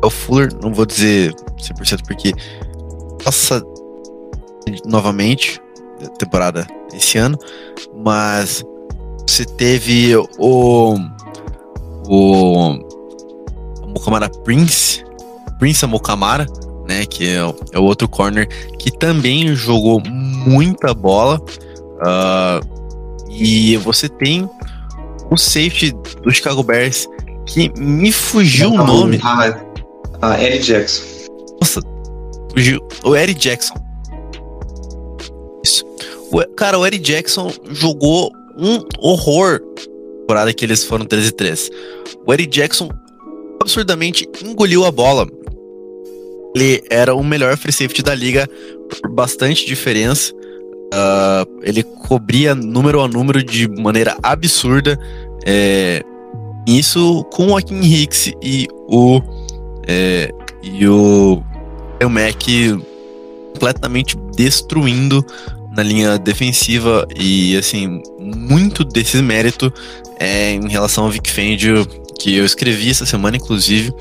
Speaker 3: do Fuller, não vou dizer 100% porque passa novamente temporada esse ano, mas você teve o o Mukamara Prince, Prince Mukamara, né, que é o, é o, outro corner que também jogou muita bola. Uh, e você tem o safety do Chicago Bears que me fugiu o nome.
Speaker 1: Ah, ah, Eric Jackson.
Speaker 3: Nossa, fugiu. O Eric Jackson. Isso. O, cara, o Eric Jackson jogou um horror temporada que eles foram 13 e 3. O Eric Jackson absurdamente engoliu a bola. Ele era o melhor free safety da liga por bastante diferença. Uh, ele cobria número a número de maneira absurda. É, isso com o Akin Hicks e o é, e o o Mac completamente destruindo na linha defensiva e assim muito desse mérito é em relação ao Vic Fangio que eu escrevi essa semana inclusive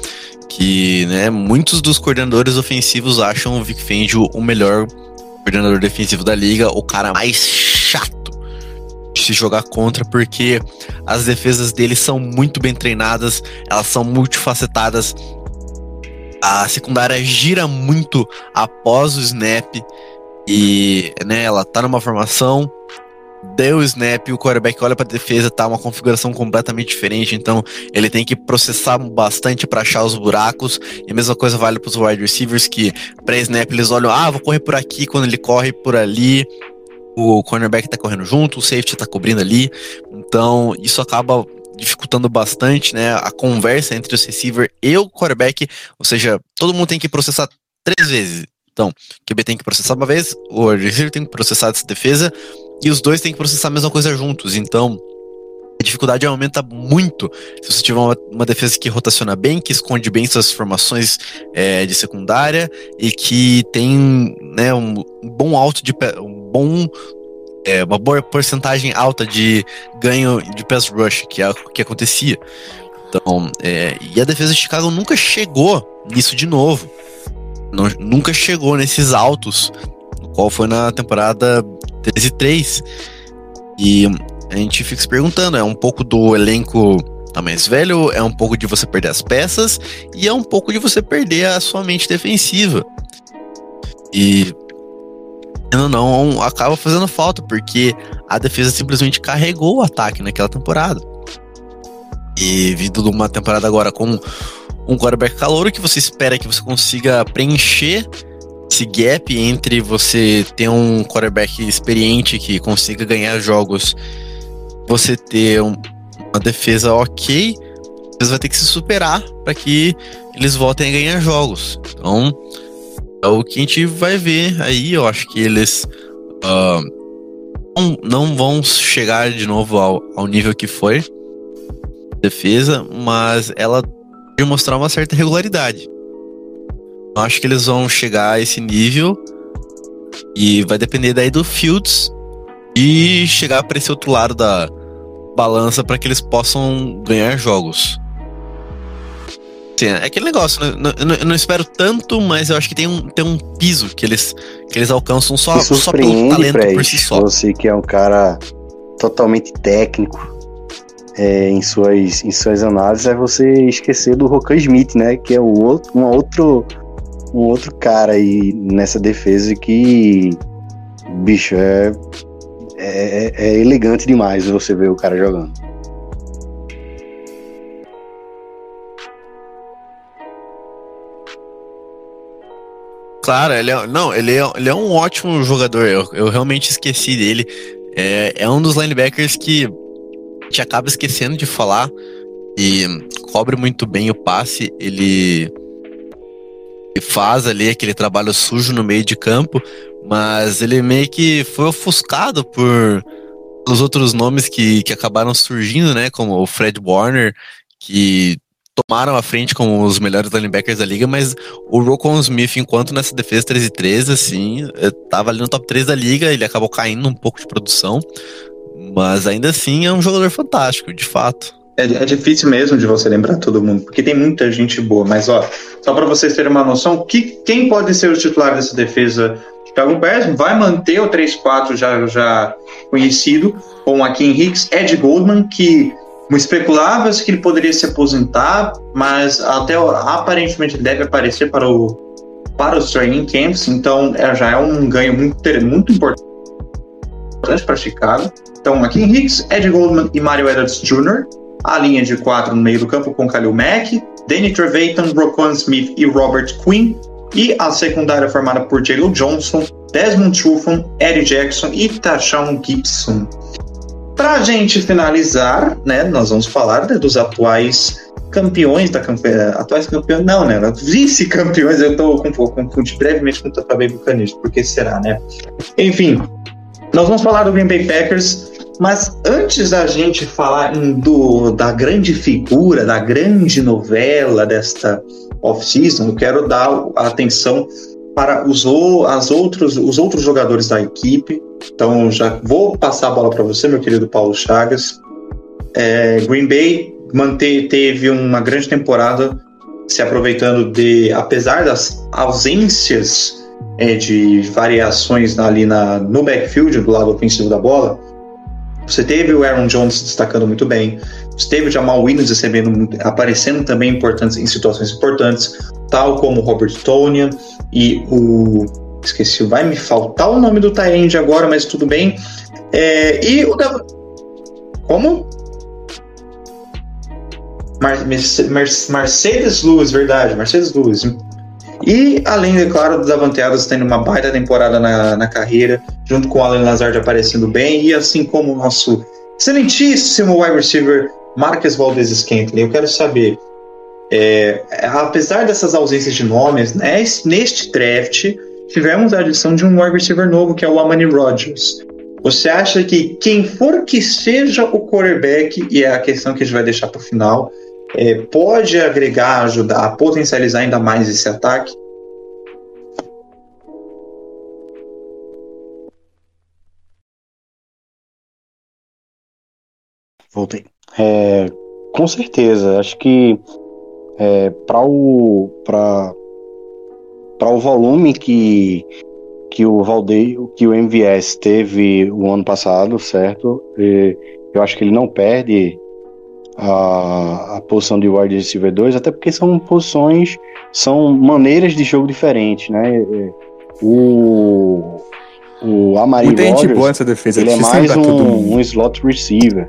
Speaker 3: que né, muitos dos coordenadores ofensivos acham o Vic Fangio o melhor coordenador defensivo da liga, o cara mais chato se jogar contra, porque as defesas dele são muito bem treinadas, elas são multifacetadas. A secundária gira muito após o snap e né, ela tá numa formação, deu o snap, o quarterback olha para defesa, tá uma configuração completamente diferente, então ele tem que processar bastante para achar os buracos. E a mesma coisa vale para os wide receivers que pré-snap eles olham, ah, vou correr por aqui quando ele corre por ali. O cornerback tá correndo junto, o safety tá cobrindo ali. Então, isso acaba dificultando bastante, né, a conversa entre o receiver e o quarterback, ou seja, todo mundo tem que processar três vezes. Então, o QB tem que processar uma vez, o receiver tem que processar essa defesa, e os dois têm que processar a mesma coisa juntos. Então, a dificuldade aumenta muito se você tiver uma, uma defesa que rotaciona bem, que esconde bem suas formações é, de secundária e que tem né, um, um bom alto de um bom é, uma boa porcentagem alta de ganho de pass rush que é o que acontecia. Então, é, e a defesa de Chicago nunca chegou nisso de novo. Não, nunca chegou nesses altos, qual foi na temporada 13 e 3. E a gente fica se perguntando, é um pouco do elenco tá mais velho, é um pouco de você perder as peças e é um pouco de você perder a sua mente defensiva. E não, não acaba fazendo falta porque a defesa simplesmente carregou o ataque naquela temporada. E vindo de uma temporada agora com um quarterback calouro que você espera que você consiga preencher esse gap entre você ter um quarterback experiente que consiga ganhar jogos, você ter um, uma defesa ok, você vai ter que se superar para que eles voltem a ganhar jogos. Então, é o que a gente vai ver aí. Eu acho que eles uh, não, não, vão chegar de novo ao, ao nível que foi defesa, mas ela pode mostrar uma certa regularidade. Eu acho que eles vão chegar a esse nível e vai depender daí do Fields e chegar para esse outro lado da balança para que eles possam ganhar jogos. Sim, é aquele negócio, né? eu não espero tanto, mas eu acho que tem um, tem um piso que eles, que eles alcançam só, só pelo talento Fred, por si só.
Speaker 2: Você que é um cara totalmente técnico é, em, suas, em suas análises, é você esquecer do Rocan Smith, né? Que é o outro, um outro um outro cara aí nessa defesa que, bicho, é, é, é elegante demais você ver o cara jogando.
Speaker 3: Claro, ele é, não, ele é, ele é um ótimo jogador. Eu, eu realmente esqueci dele. É, é um dos linebackers que gente acaba esquecendo de falar e cobre muito bem o passe. Ele e faz ali aquele trabalho sujo no meio de campo, mas ele meio que foi ofuscado por os outros nomes que, que acabaram surgindo, né? Como o Fred Warner, que tomaram a frente como os melhores linebackers da liga, mas o Rocon Smith, enquanto nessa defesa 13 e 13, assim, eh, tava ali no top 3 da liga, ele acabou caindo um pouco de produção, Mas ainda assim é um jogador fantástico, de fato.
Speaker 1: É, é, difícil mesmo de você lembrar todo mundo, porque tem muita gente boa. Mas, ó, só para vocês terem uma noção, que, quem pode ser o titular dessa defesa Chicago Bears? Vai manter o 3-4 já, já conhecido, com aqui Hicks, Ed Goldman, que especulava-se que ele poderia se aposentar, mas até aparentemente deve aparecer para, o, para os training camps, então é, já é um ganho muito, muito importante para Chicago. Então, aqui Hicks, Ed Goldman e Mario Edwards Jr., a linha de quatro no meio do campo com Khalil Mack, Danny Trevathan, Roquan Smith e Robert Quinn. E a secundária formada por Jalen Johnson, Desmond Trufant, Eddie Jackson e Tashawn Gibson. Para a gente finalizar, né, nós vamos falar né, dos atuais campeões da campanha. Atuais campeões, não, né? Vice-campeões, eu estou confundindo brevemente com o Tampa Bay Buccaneers, porque será, né? Enfim, nós vamos falar do Green Bay Packers, mas antes da gente falar do, da grande figura, da grande novela desta off-season, eu quero dar atenção para os, as outros, os outros jogadores da equipe. Então, já vou passar a bola para você, meu querido Paulo Chagas. É, Green Bay manteve, teve uma grande temporada se aproveitando de, apesar das ausências é, de variações ali na, no backfield, do lado ofensivo da bola, você teve o Aaron Jones destacando muito bem, você teve o Jamal Williams recebendo, aparecendo também importantes, em situações importantes, tal como Robert Tonian e o. Esqueci, vai me faltar o nome do Tyrande agora, mas tudo bem. É, e o. Como? Mar Mercedes Lewis, verdade, Mercedes Lewis. E além, é claro, do Davante Adams tendo uma baita temporada na, na carreira, junto com o Alan Lazard aparecendo bem, e assim como o nosso excelentíssimo wide receiver Marques Valdez Scantling, eu quero saber, é, apesar dessas ausências de nomes, né, neste draft tivemos a adição de um wide receiver novo, que é o Amani Rodgers. Você acha que quem for que seja o quarterback, e é a questão que a gente vai deixar para o final, é, pode agregar, ajudar a potencializar ainda mais esse ataque?
Speaker 2: Voltei. É, com certeza, acho que é, para o para para o volume que que o Valdeir, que o MVS teve o ano passado, certo? E eu acho que ele não perde a, a posição de wide receiver 2, até porque são posições, são maneiras de jogo diferentes, né? O, o Amari Muita Rogers, gente boa essa defesa, ele é mais um, um slot receiver.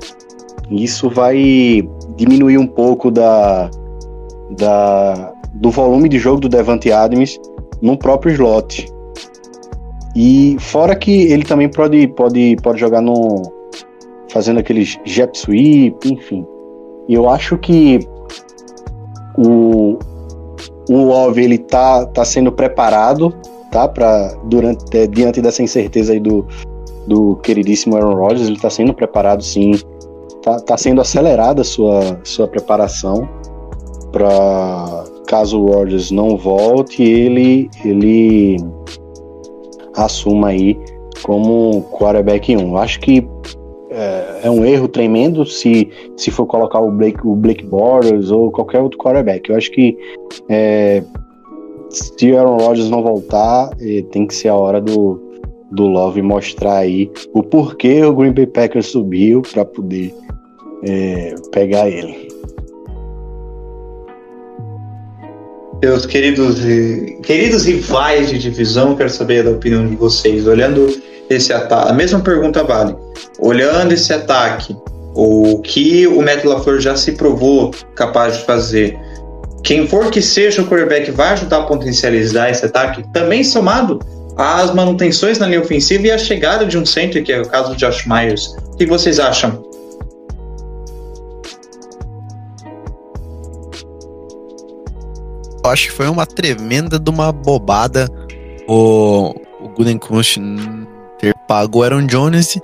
Speaker 2: Isso vai diminuir um pouco da, da, do volume de jogo do Devante Adams no próprio slot. E fora que ele também pode, pode, pode jogar no. fazendo aqueles jet sweep, enfim. Eu acho que o, o Love ele tá, tá sendo preparado, tá? Pra, durante, é, diante dessa incerteza aí do, do queridíssimo Aaron Rodgers, ele tá sendo preparado sim. Tá, tá sendo acelerada a sua, sua preparação para caso o Rodgers não volte, ele, ele assuma aí como quarterback 1. Acho que é, é, um erro tremendo se, se for colocar o Blake, o Blake Borders ou qualquer outro quarterback. Eu acho que é, se o Aaron Rodgers não voltar, é, tem que ser a hora do, do Love mostrar aí o porquê o Green Bay Packers subiu para poder é, pegar ele.
Speaker 1: Meus queridos, queridos rivais de divisão, quero saber da opinião de vocês. Olhando esse ataque, a mesma pergunta vale olhando esse ataque, o que o Matt LaFleur já se provou capaz de fazer, quem for que seja o quarterback vai ajudar a potencializar esse ataque, também somado às manutenções na linha ofensiva e a chegada de um center, que é o caso do Josh Myers. O que vocês acham?
Speaker 3: Acho que foi uma tremenda de uma bobada o, o Gudenkunst ter pago o Aaron Jones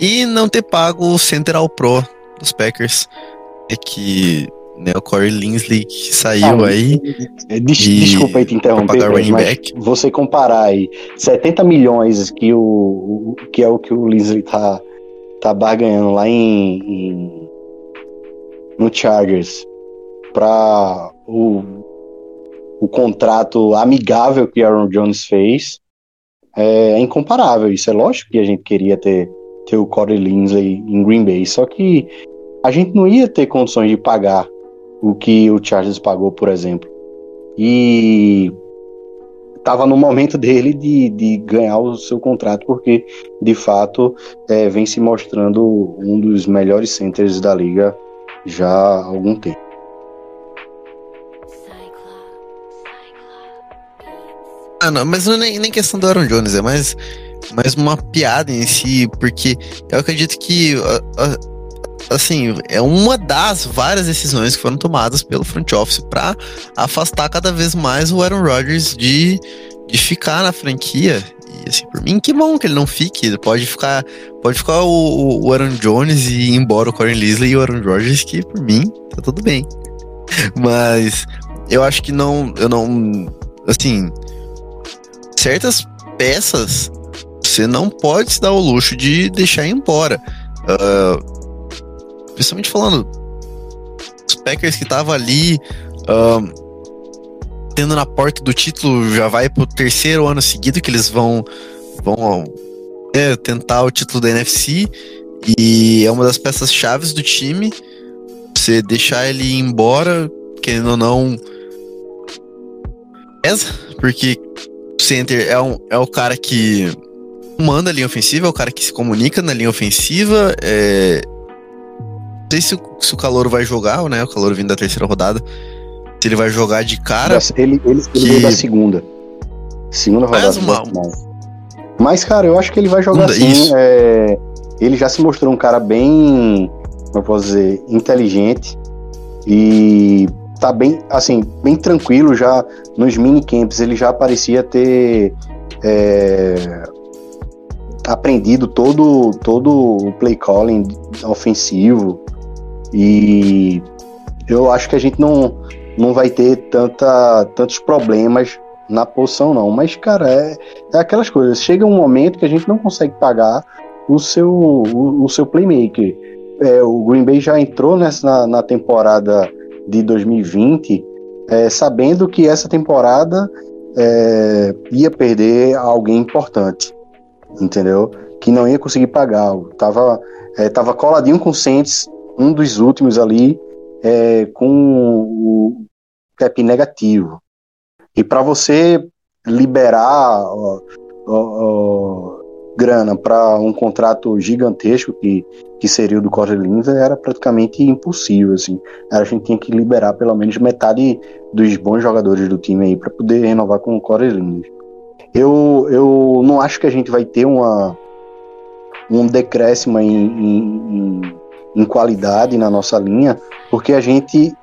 Speaker 3: e não ter pago o Central Pro dos Packers. É que né, o Corey Linsley que saiu ah, aí.
Speaker 2: Des, e desculpa aí te interromper, mas back. você comparar aí 70 milhões que, o, que é o que o Linsley tá, tá barganhando lá em, em no Chargers para o, o contrato amigável que Aaron Jones fez é, é, incomparável. Isso é lógico que a gente queria ter, ter o Corey Linsley em Green Bay, só que a gente não ia ter condições de pagar o que o Chargers pagou, por exemplo. E estava no momento dele de, de ganhar o seu contrato, porque de fato é, vem se mostrando um dos melhores centers da liga já há algum tempo.
Speaker 3: Ah, não, mas não é nem, nem questão do Aaron Jones, é mais, mais uma piada em si, porque eu acredito que. assim, é uma das várias decisões que foram tomadas pelo front office para afastar cada vez mais o Aaron Rodgers de, de ficar na franquia. E assim, por mim, que bom que ele não fique. Pode ficar, pode ficar o, o Aaron Jones e ir embora o Corey Leslie e o Aaron Rodgers, que por mim tá tudo bem. (laughs) Mas eu acho que não, eu não, assim, certas peças você não pode se dar o luxo de deixar embora. Uh, principalmente falando, os Packers que estavam ali uh, tendo na porta do título já vai pro terceiro ano seguido que eles vão, vão é, tentar o título da NFC e é uma das peças chaves do time. Você deixar ele ir embora, querendo ou não, pesa, porque center é, um, é o cara que manda a linha ofensiva, é o cara que se comunica na linha ofensiva. É... Não sei se o, se o Calor vai jogar, né? O Calor vindo da terceira rodada. Se ele vai jogar de cara.
Speaker 2: Ele, ele, ele que... da segunda. Segunda rodada. Mas, uma... Mas, cara, eu acho que ele vai jogar sim. É... Ele já se mostrou um cara bem, como eu posso dizer, inteligente. E tá bem, assim, bem tranquilo já nos minicamps. Ele já parecia ter é, aprendido todo, todo o play calling ofensivo. E eu acho que a gente não, não vai ter tanta, tantos problemas na posição, não. Mas, cara, é, é aquelas coisas. Chega um momento que a gente não consegue pagar o seu, o, o seu playmaker. É, o Green Bay já entrou nessa, na, na temporada de 2020, é, sabendo que essa temporada é, ia perder alguém importante, entendeu? Que não ia conseguir pagar. Tava, é, tava coladinho com o Saints, um dos últimos ali, é, com o cap negativo. E para você liberar ó, ó, grana para um contrato gigantesco que, que seria o do Corey Lindsay era praticamente impossível, assim. A gente tinha que liberar pelo menos metade dos bons jogadores do time aí para poder renovar com o Corey. Eu, eu não acho que a gente vai ter uma, um decréscimo em, em, em qualidade na nossa linha, porque a gente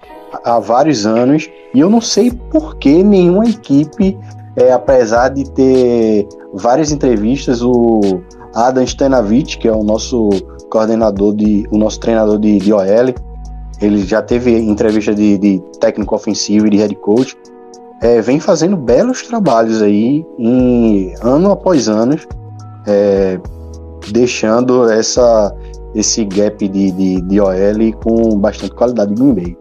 Speaker 2: há vários anos, e eu não sei por que nenhuma equipe é, apesar de ter várias entrevistas, o Adam Stenavich, que é o nosso coordenador de, o nosso treinador de, de OL, ele já teve entrevista de, de técnico ofensivo e de head coach, é, vem fazendo belos trabalhos aí, em, ano após ano, é, deixando essa, esse gap de, de, de OL com bastante qualidade de Green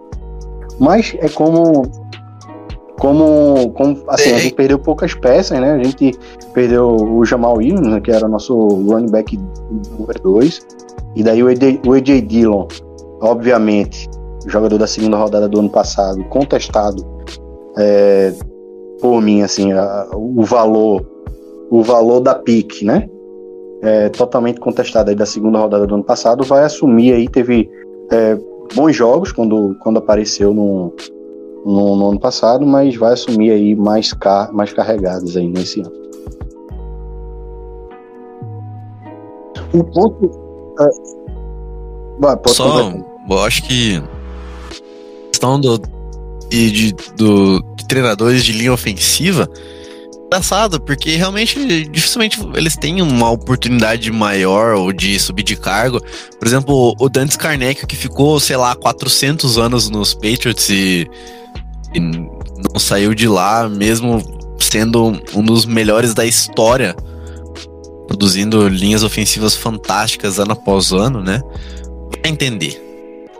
Speaker 2: Mas é como como, como assim, a gente perdeu poucas peças, né? A gente perdeu o Jamal Williams, né, que era nosso running back número 2, e daí o AJ, o AJ Dillon, obviamente, jogador da segunda rodada do ano passado, contestado é, por mim, assim, a, o valor, o valor da pique, né? É, totalmente contestado aí da segunda rodada do ano passado, vai assumir aí, teve é, bons jogos quando, quando apareceu no, no, no, ano passado, mas vai assumir aí mais, car mais carregados aí nesse ano.
Speaker 3: O ponto. É... Só, eu acho que questão do, de, de, do, de treinadores de linha ofensiva engraçado, porque realmente dificilmente eles têm uma oportunidade maior ou de subir de cargo. Por exemplo, o Dantes Karnek, que ficou, sei lá, 400 anos nos Patriots e e não saiu de lá, mesmo sendo um dos melhores da história produzindo linhas ofensivas fantásticas ano após ano, né? Vai entender.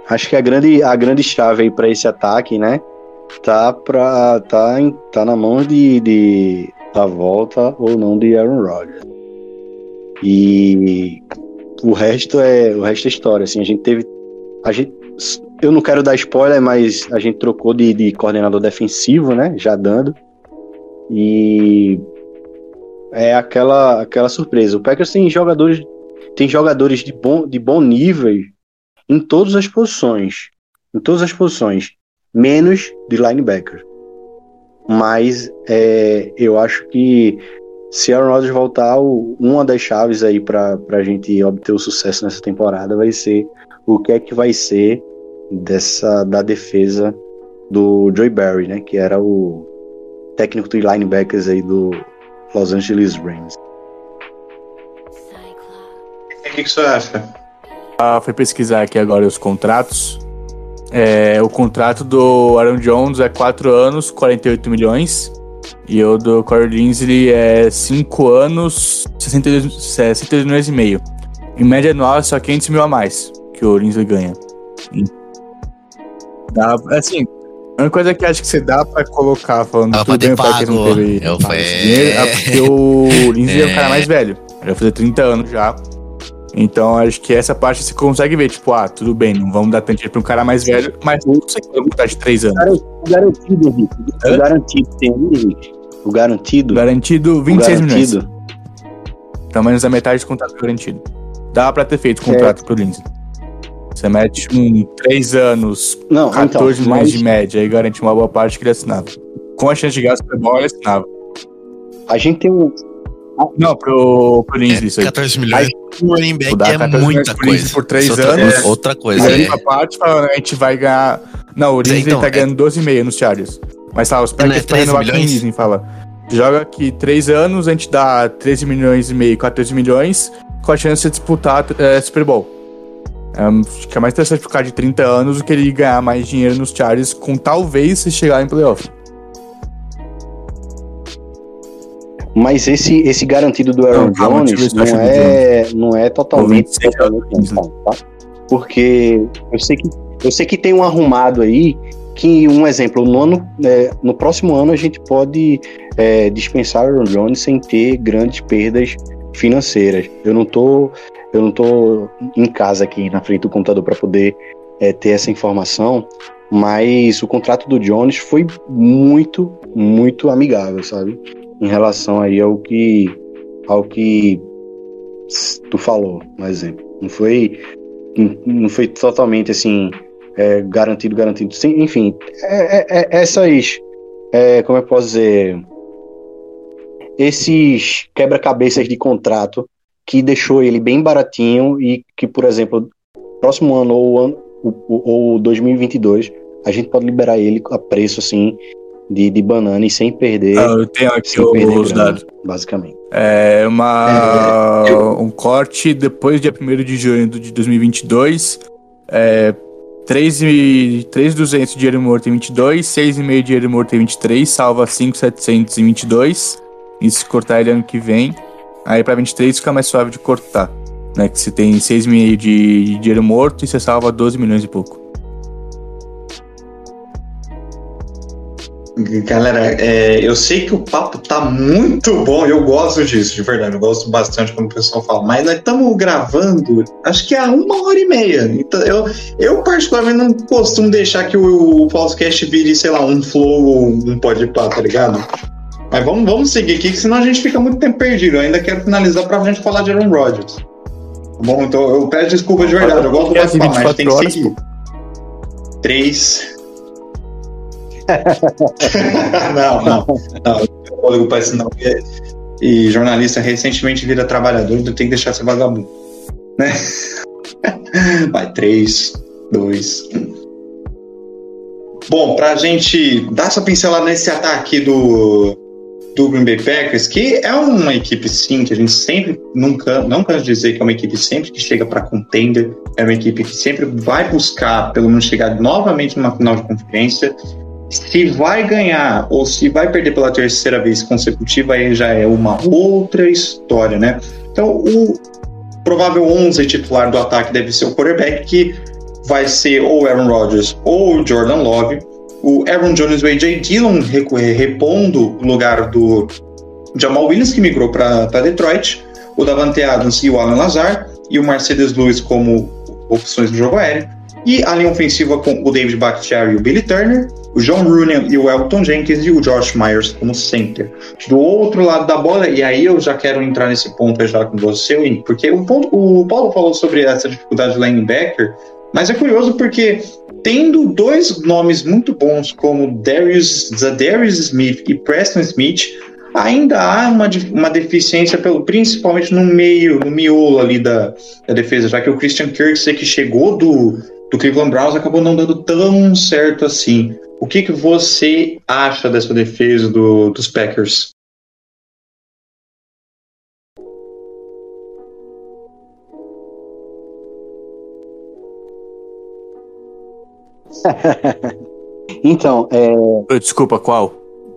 Speaker 2: Acho que a grande, a grande chave aí para esse ataque, né? Tá, pra, tá, tá na mão de, de da volta ou não de Aaron Rodgers. E o resto é o resto é história. Assim, a gente teve. A gente, eu não quero dar spoiler, mas a gente trocou de, de coordenador defensivo, né? Já dando. E é aquela, aquela surpresa. O Packers tem jogadores, tem jogadores de bom, de bom nível em todas as posições. Em todas as posições. Menos de linebacker. Mas é, eu acho que se Aaron Rodgers voltar, uma das chaves aí para a gente obter o sucesso nessa temporada vai ser o que é que vai ser dessa da defesa do Joey Barry, né? Que era o técnico de linebackers aí do Los Angeles Rams.
Speaker 1: O que, que você acha?
Speaker 4: Ah, fui pesquisar aqui agora os contratos. É, o contrato do Aaron Jones é 4 anos, 48 milhões. E o do Corey Linsley é 5 anos, 62, 62 milhões e meio. Em média anual é só 500 mil a mais que o Linsley ganha. Dá, assim, a única coisa que acho que você dá pra colocar falando
Speaker 3: Ah,
Speaker 4: tudo
Speaker 3: pra
Speaker 4: bem, o Packers não teve
Speaker 3: Eu fui-
Speaker 4: dinheiro, é porque o (laughs) Lindsay é. o cara mais velho. Ele vai fazer 30 anos já. Então acho que essa parte você consegue ver, tipo, ah, tudo bem, não vamos dar tanto dinheiro pra um cara mais velho, mas não consegue botar de 3 anos.
Speaker 2: O garantido, Henrique. O garantido tem aí, Henrique. O garantido.
Speaker 4: Garantido
Speaker 2: o
Speaker 4: 26 milhões.
Speaker 2: garantido.
Speaker 4: Pelo menos a metade do contrato garantido. Dá pra ter feito o contrato pro Lindsay. Você mete um 3 anos,
Speaker 2: Não,
Speaker 4: 14
Speaker 2: então,
Speaker 4: milhões
Speaker 2: mas
Speaker 4: de média e garante uma boa parte que ele assinava. Com a chance de gasto Super Bowl, ele assinava.
Speaker 2: a gente tem um.
Speaker 4: Não, pro, pro Lindsay, isso
Speaker 3: É,
Speaker 4: aí.
Speaker 3: 14 milhões por running back é
Speaker 4: 14 milhões
Speaker 3: muita coisa.
Speaker 4: por três
Speaker 3: Isso é outra
Speaker 4: anos.
Speaker 3: coisa. Outra coisa.
Speaker 4: Aí
Speaker 3: é.
Speaker 4: uma parte falando, a gente vai ganhar. Não, o Lindsay
Speaker 3: Então,
Speaker 4: tá
Speaker 3: é-
Speaker 4: ganhando 12,5 nos Chargers. Mas tá, os
Speaker 3: é
Speaker 4: Packers
Speaker 3: 13
Speaker 4: renovar com o? Lindsay, fala. Joga aqui 3 anos, a gente dá 13 milhões e meio, 14 milhões, com a chance de disputar é, Super Bowl. Acho que é mais interessante ficar de 30 anos do que ele ganhar mais dinheiro nos Chargers com talvez se chegar em playoff.
Speaker 2: Mas esse, esse garantido do Aaron
Speaker 4: Não,
Speaker 2: Jones não é, não é totalmente.
Speaker 4: Ou 26
Speaker 2: totalmente não, tá? Porque eu sei, que, eu sei que tem um arrumado aí que, um exemplo, no, ano, é, no próximo ano a gente pode é, dispensar Aaron Jones sem ter grandes perdas financeiras. Eu não tô, eu não tô em casa aqui na frente do computador para poder é, ter essa informação, mas o contrato do Jones foi muito, muito amigável, sabe? Em relação aí ao que, ao que tu falou, no exemplo. Não foi, não foi totalmente assim é, garantido, garantido. Sim, enfim, é, é- é- essas, é, como eu posso dizer, esses quebra-cabeças de contrato que deixou ele bem baratinho e que, por exemplo, próximo ano ou, ano, ou, ou 2022, a gente pode liberar ele a preço assim de, de banana e sem perder,
Speaker 4: Ah, eu tenho aqui os dados.
Speaker 2: basicamente.
Speaker 4: É uma,
Speaker 1: É, eu-
Speaker 4: um corte depois de 1 de junho de 2022. É, 3,200 de dinheiro morto em 22, 6,5 de dinheiro morto em 23, salva 5,700 em 22. E se cortar ele ano que vem, aí pra 23 fica mais suave de cortar. Né, que você tem 6,5 de, de dinheiro morto e você salva 12 milhões e pouco.
Speaker 1: Galera, é, eu sei que o papo tá muito bom, eu gosto disso, de verdade, eu gosto bastante quando o pessoal fala, mas nós estamos gravando, acho que há uma hora e meia. Então, eu, eu particularmente não costumo deixar que o, podcast vire, sei lá, um flow ou um pode pá, tá ligado? Mas vamos, vamos seguir aqui, que senão a gente fica muito tempo perdido. Eu ainda quero finalizar pra gente falar de Aaron Rodgers. Tá Bom, então eu peço desculpa de verdade, eu gosto do bate-papo, mas tem que
Speaker 4: 24
Speaker 1: seguir. Três. (laughs) não, não, não. Eu fôlego pra isso não. E, e jornalista recentemente vira trabalhador, então tem que deixar ser vagabundo. Né? (laughs) Vai, três, dois, um. Bom, pra gente dar essa pincelada nesse ataque do, do Green Bay Packers, que é uma equipe sim, que a gente sempre, nunca, não canso de dizer que é uma equipe sempre que chega para contender, é uma equipe que sempre vai buscar, pelo menos chegar novamente numa final de conferência. Se vai ganhar ou se vai perder pela terceira vez consecutiva, aí já é uma outra história, né? Então, o provável 11 titular do ataque deve ser o quarterback, que vai ser ou Aaron Rodgers ou Jordan Love. O Aaron Jones e o A.J. Dillon repondo o lugar do Jamal Williams, que migrou para Detroit. O Davante Adams e o Alan Lazar. E o Mercedes Lewis como opções no jogo aéreo. E a linha ofensiva com o David Bakhtiari e o Billy Turner, o John Rooney e o Elton Jenkins e o Josh Myers como center. Do outro lado da bola, e aí eu já quero entrar nesse ponto já com você, porque o, ponto, o Paulo falou sobre essa dificuldade de linebacker, mas é curioso porque tendo dois nomes muito bons como Darius, Zadarius Smith e Preston Smith, ainda há uma, uma deficiência, pelo, principalmente no meio, no miolo ali da, da defesa, já que o Christian Kirksey que chegou do do Cleveland Browns acabou não dando tão certo assim. O que, que você acha dessa defesa do, dos Packers? (laughs)
Speaker 2: então, é...
Speaker 4: Desculpa, qual?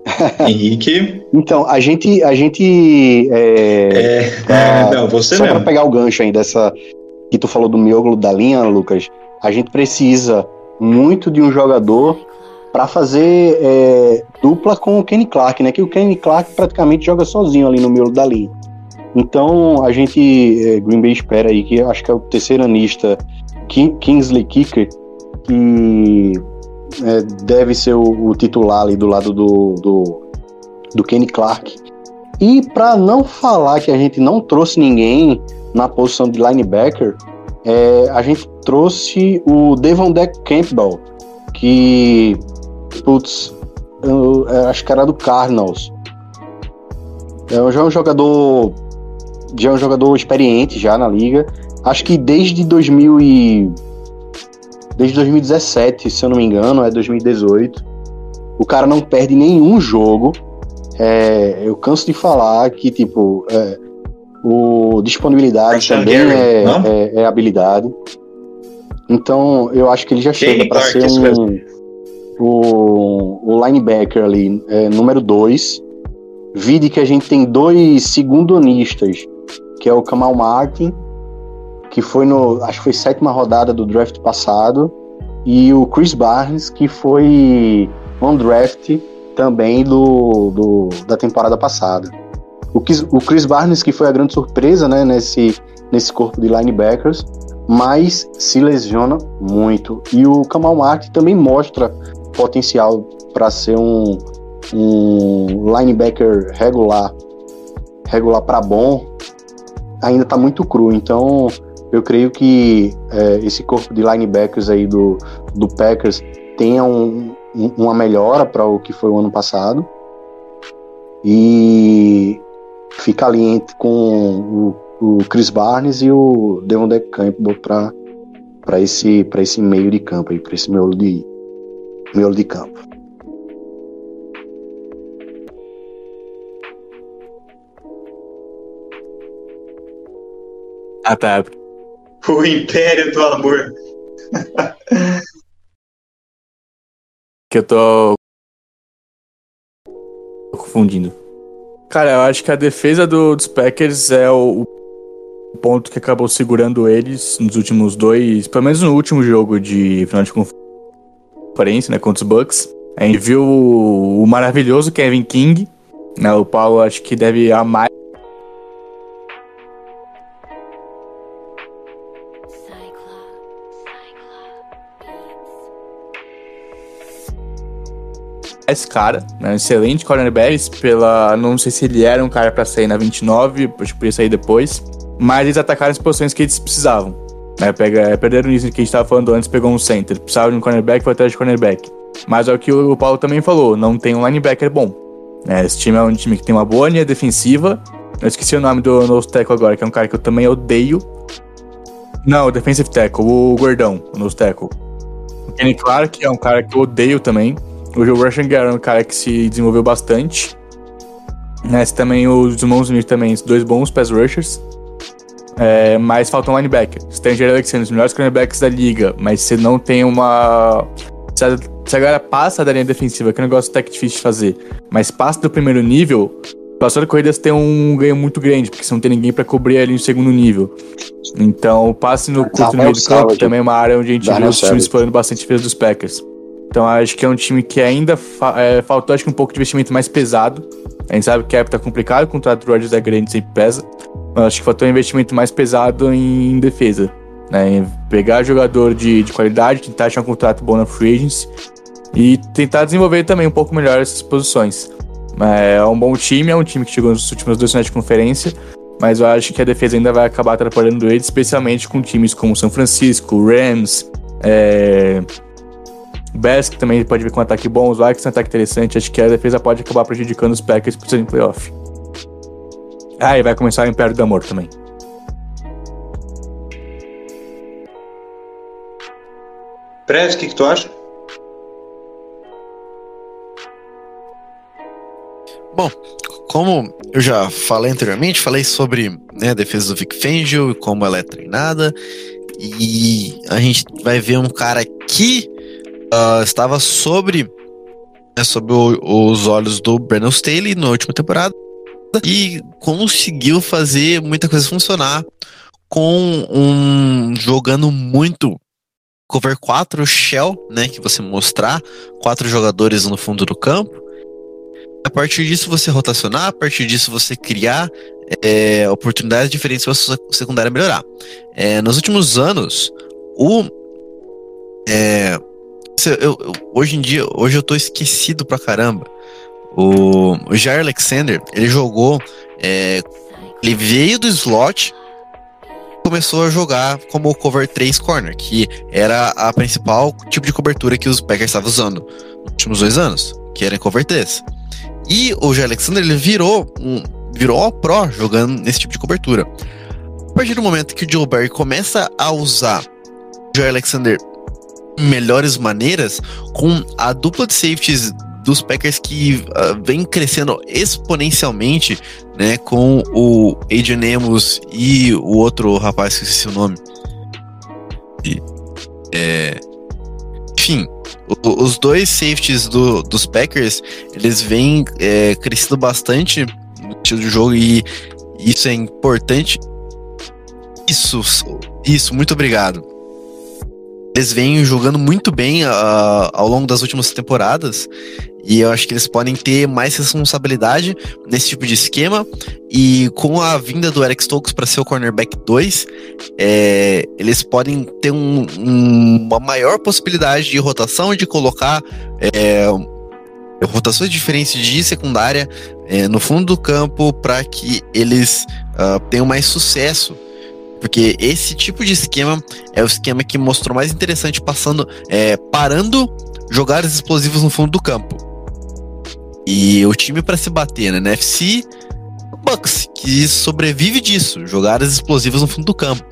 Speaker 4: (laughs)
Speaker 1: Henrique.
Speaker 2: Então, a gente. A gente
Speaker 1: é, é, tá, não, você
Speaker 2: só
Speaker 1: mesmo.
Speaker 2: pra pegar o gancho aí dessa. Que tu falou do miolo da linha, Lucas a gente precisa muito de um jogador para fazer é, dupla com o Kenny Clark, né? Que o Kenny Clark praticamente joga sozinho ali no miolo da linha. Então a gente, é, Green Bay espera aí que acho que é o terceiro anista Kingsley Kicker, que é, deve ser o, o, titular ali do lado do, do, do Kenny Clark. E para não falar que a gente não trouxe ninguém na posição de linebacker, é, a gente trouxe o Devon Deck Campbell, que, putz, eu, eu acho que era do Cardinals. É, já é um jogador, já é um jogador experiente já na liga. Acho que desde 2000 e, desde 2017, se eu não me engano, é 2018. O cara não perde nenhum jogo. É, eu canso de falar que, tipo, é, o disponibilidade também é, é, é, habilidade. Então, eu acho que ele já chega para ser um, o, o linebacker ali, é, número 2. Vide que a gente tem dois segundonistas, que é o Kamal Martin, que foi no, acho que foi sétima rodada do draft passado, e o Chris Barnes, que foi on draft também do, do da temporada passada. O, o Chris Barnes, que foi a grande surpresa né, nesse, nesse corpo de linebackers, mas se lesiona muito. E o Kamal Martin também mostra potencial para ser um, um linebacker regular, regular para bom, ainda está muito cru. Então, eu creio que é, esse corpo de linebackers aí do, do Packers tenha um, um, uma melhora para o que foi o ano passado. E fica ali entre, com o, o Chris Barnes e o Devon Deck Campbell para esse, esse meio de campo, para esse miolo de, miolo de campo.
Speaker 4: Ah, tá.
Speaker 1: O Império do Amor. (laughs)
Speaker 4: que eu tô confundindo. Cara, eu acho que a defesa do, dos Packers é o, o, ponto que acabou segurando eles nos últimos dois, pelo menos no último jogo de final de conferência, né, contra os Bucks. A gente viu o, o maravilhoso Kevin King, né, o Paulo acho que deve amar esse cara, né? Excelente cornerback, pela. Não sei se ele era um cara para sair na 29, acho que podia sair depois. Mas eles atacaram as posições que eles precisavam. Né? Pega, é, perderam isso que a gente estava falando antes, pegou um center. Precisava de um cornerback, foi atrás de cornerback. Mas é o que o Paulo também falou, não tem um linebacker bom. Né? Esse time é um time que tem uma boa linha defensiva. Eu esqueci o nome do nosso tackle agora, que é um cara que eu também odeio. Não, o defensive tackle, o gordão, o nosso tackle. O Kenny Clark é um cara que eu odeio também. O Joe Russian é um cara que se desenvolveu bastante. Né, também os irmãos Smith também, dois bons pass rushers. É, mas falta um linebacker. Você tem Jerry Alexander, os melhores cornerbacks da liga, mas você não tem uma. Precisa Se a galera passa da linha defensiva, que é um negócio até que difícil de fazer, mas passa do primeiro nível, passou de corridas tem um ganho muito grande, porque você não tem ninguém para cobrir ali no segundo nível. Então, o passe no curto no meio do campo também é uma área onde a gente vê os times explorando bastante defesa dos Packers. Então, acho que é um time que ainda fa é, faltou acho que um pouco de investimento mais pesado. A gente sabe que a época tá complicado, o contrato do Rodgers é grande, sempre pesa. Mas acho que faltou um investimento mais pesado em defesa. Né? Em pegar jogador de, de qualidade, tentar achar um contrato bom na free agency e tentar desenvolver também um pouco melhor essas posições. É um bom time, é um time que chegou nos últimos dois finais de conferência, mas eu acho que a defesa ainda vai acabar atrapalhando ele, especialmente com times como São Francisco, Rams, é... Que também pode vir com um ataque bom, os Vikings um ataque interessante, acho que a defesa pode acabar prejudicando os Packers por serem playoff. Ah, e vai começar o Império do Amor também.
Speaker 1: Prez, o que, que tu acha?
Speaker 3: Bom, como eu já falei anteriormente, falei sobre né, a defesa do Vic Fangio e como ela é treinada. E a gente vai ver um cara que uh, estava sobre, né, sobre o, os olhos do Brandon Staley na última temporada e conseguiu fazer muita coisa funcionar com um jogando muito cover 4 shell, né, que você mostrar quatro jogadores no fundo do campo a partir disso você rotacionar, a partir disso você criar é, oportunidades diferentes para sua secundária melhorar. É, nos últimos anos, o. É, eu, eu, hoje em dia, hoje eu tô esquecido pra caramba. O, o Jair Alexander, ele jogou. É, ele veio do slot começou a jogar como cover 3 corner, que era a principal tipo de cobertura que os Packers estavam usando nos últimos dois anos, que era cover 3. E o Jay Alexander ele virou um virou all pro jogando nesse tipo de cobertura. A partir do momento que o Joe Barry começa a usar o Jay Alexander melhores maneiras com a dupla de safeties dos Packers que uh, vem crescendo exponencialmente, né, com o Adrian Amos e o outro rapaz que esqueci o nome. E, é, enfim, o, os dois safeties do, dos Packers, eles vêm é, crescendo bastante no estilo de jogo e isso é importante. Isso, isso, muito obrigado. Eles vêm jogando muito bem uh, ao longo das últimas temporadas e eu acho que eles podem ter mais responsabilidade nesse tipo de esquema. E com a vinda do Eric Stokes para ser o cornerback 2, é, eles podem ter um, um, uma maior possibilidade de rotação, de colocar é, rotações diferentes de secundária é, no fundo do campo para que eles uh, tenham mais sucesso. Porque esse tipo de esquema é o esquema que mostrou mais interessante passando, é, parando jogadas explosivos no fundo do campo. E o time para se bater na NFC, Bucks, que sobrevive disso, jogadas explosivas no fundo do campo.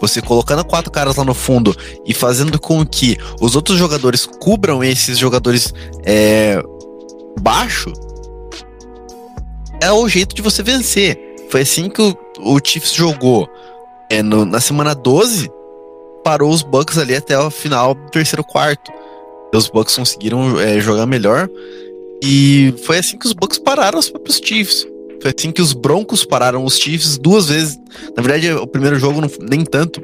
Speaker 3: Você colocando quatro caras lá no fundo e fazendo com que os outros jogadores cubram esses jogadores é, baixo, é o jeito de você vencer. Foi assim que o, o Chiefs jogou. É, no, na semana 12, parou os Bucks ali até o final do terceiro quarto. Os Bucks conseguiram é, jogar melhor e foi assim que os Bucks pararam os próprios Chiefs. Foi assim que os Broncos pararam os Chiefs duas vezes. Na verdade, o primeiro jogo não, nem tanto.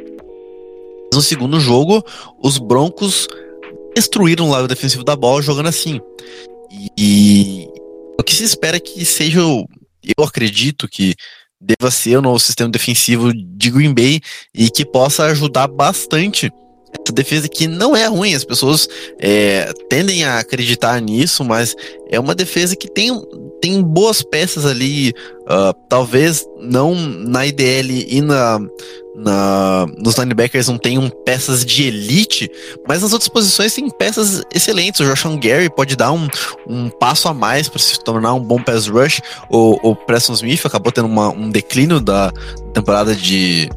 Speaker 3: No segundo jogo, os Broncos destruíram o lado defensivo da bola jogando assim. E, e o que se espera que seja, eu acredito que deva ser o novo sistema defensivo de Green Bay e que possa ajudar bastante essa defesa que não é ruim, as pessoas é, tendem a acreditar nisso, mas é uma defesa que tem, tem boas peças ali, uh, talvez não na IDL e na, na, nos linebackers não tenham peças de elite, mas nas outras posições tem peças excelentes. O Joshua Gary pode dar um, um passo a mais para se tornar um bom pass rush. O, o Preston Smith acabou tendo uma, um declínio da temporada de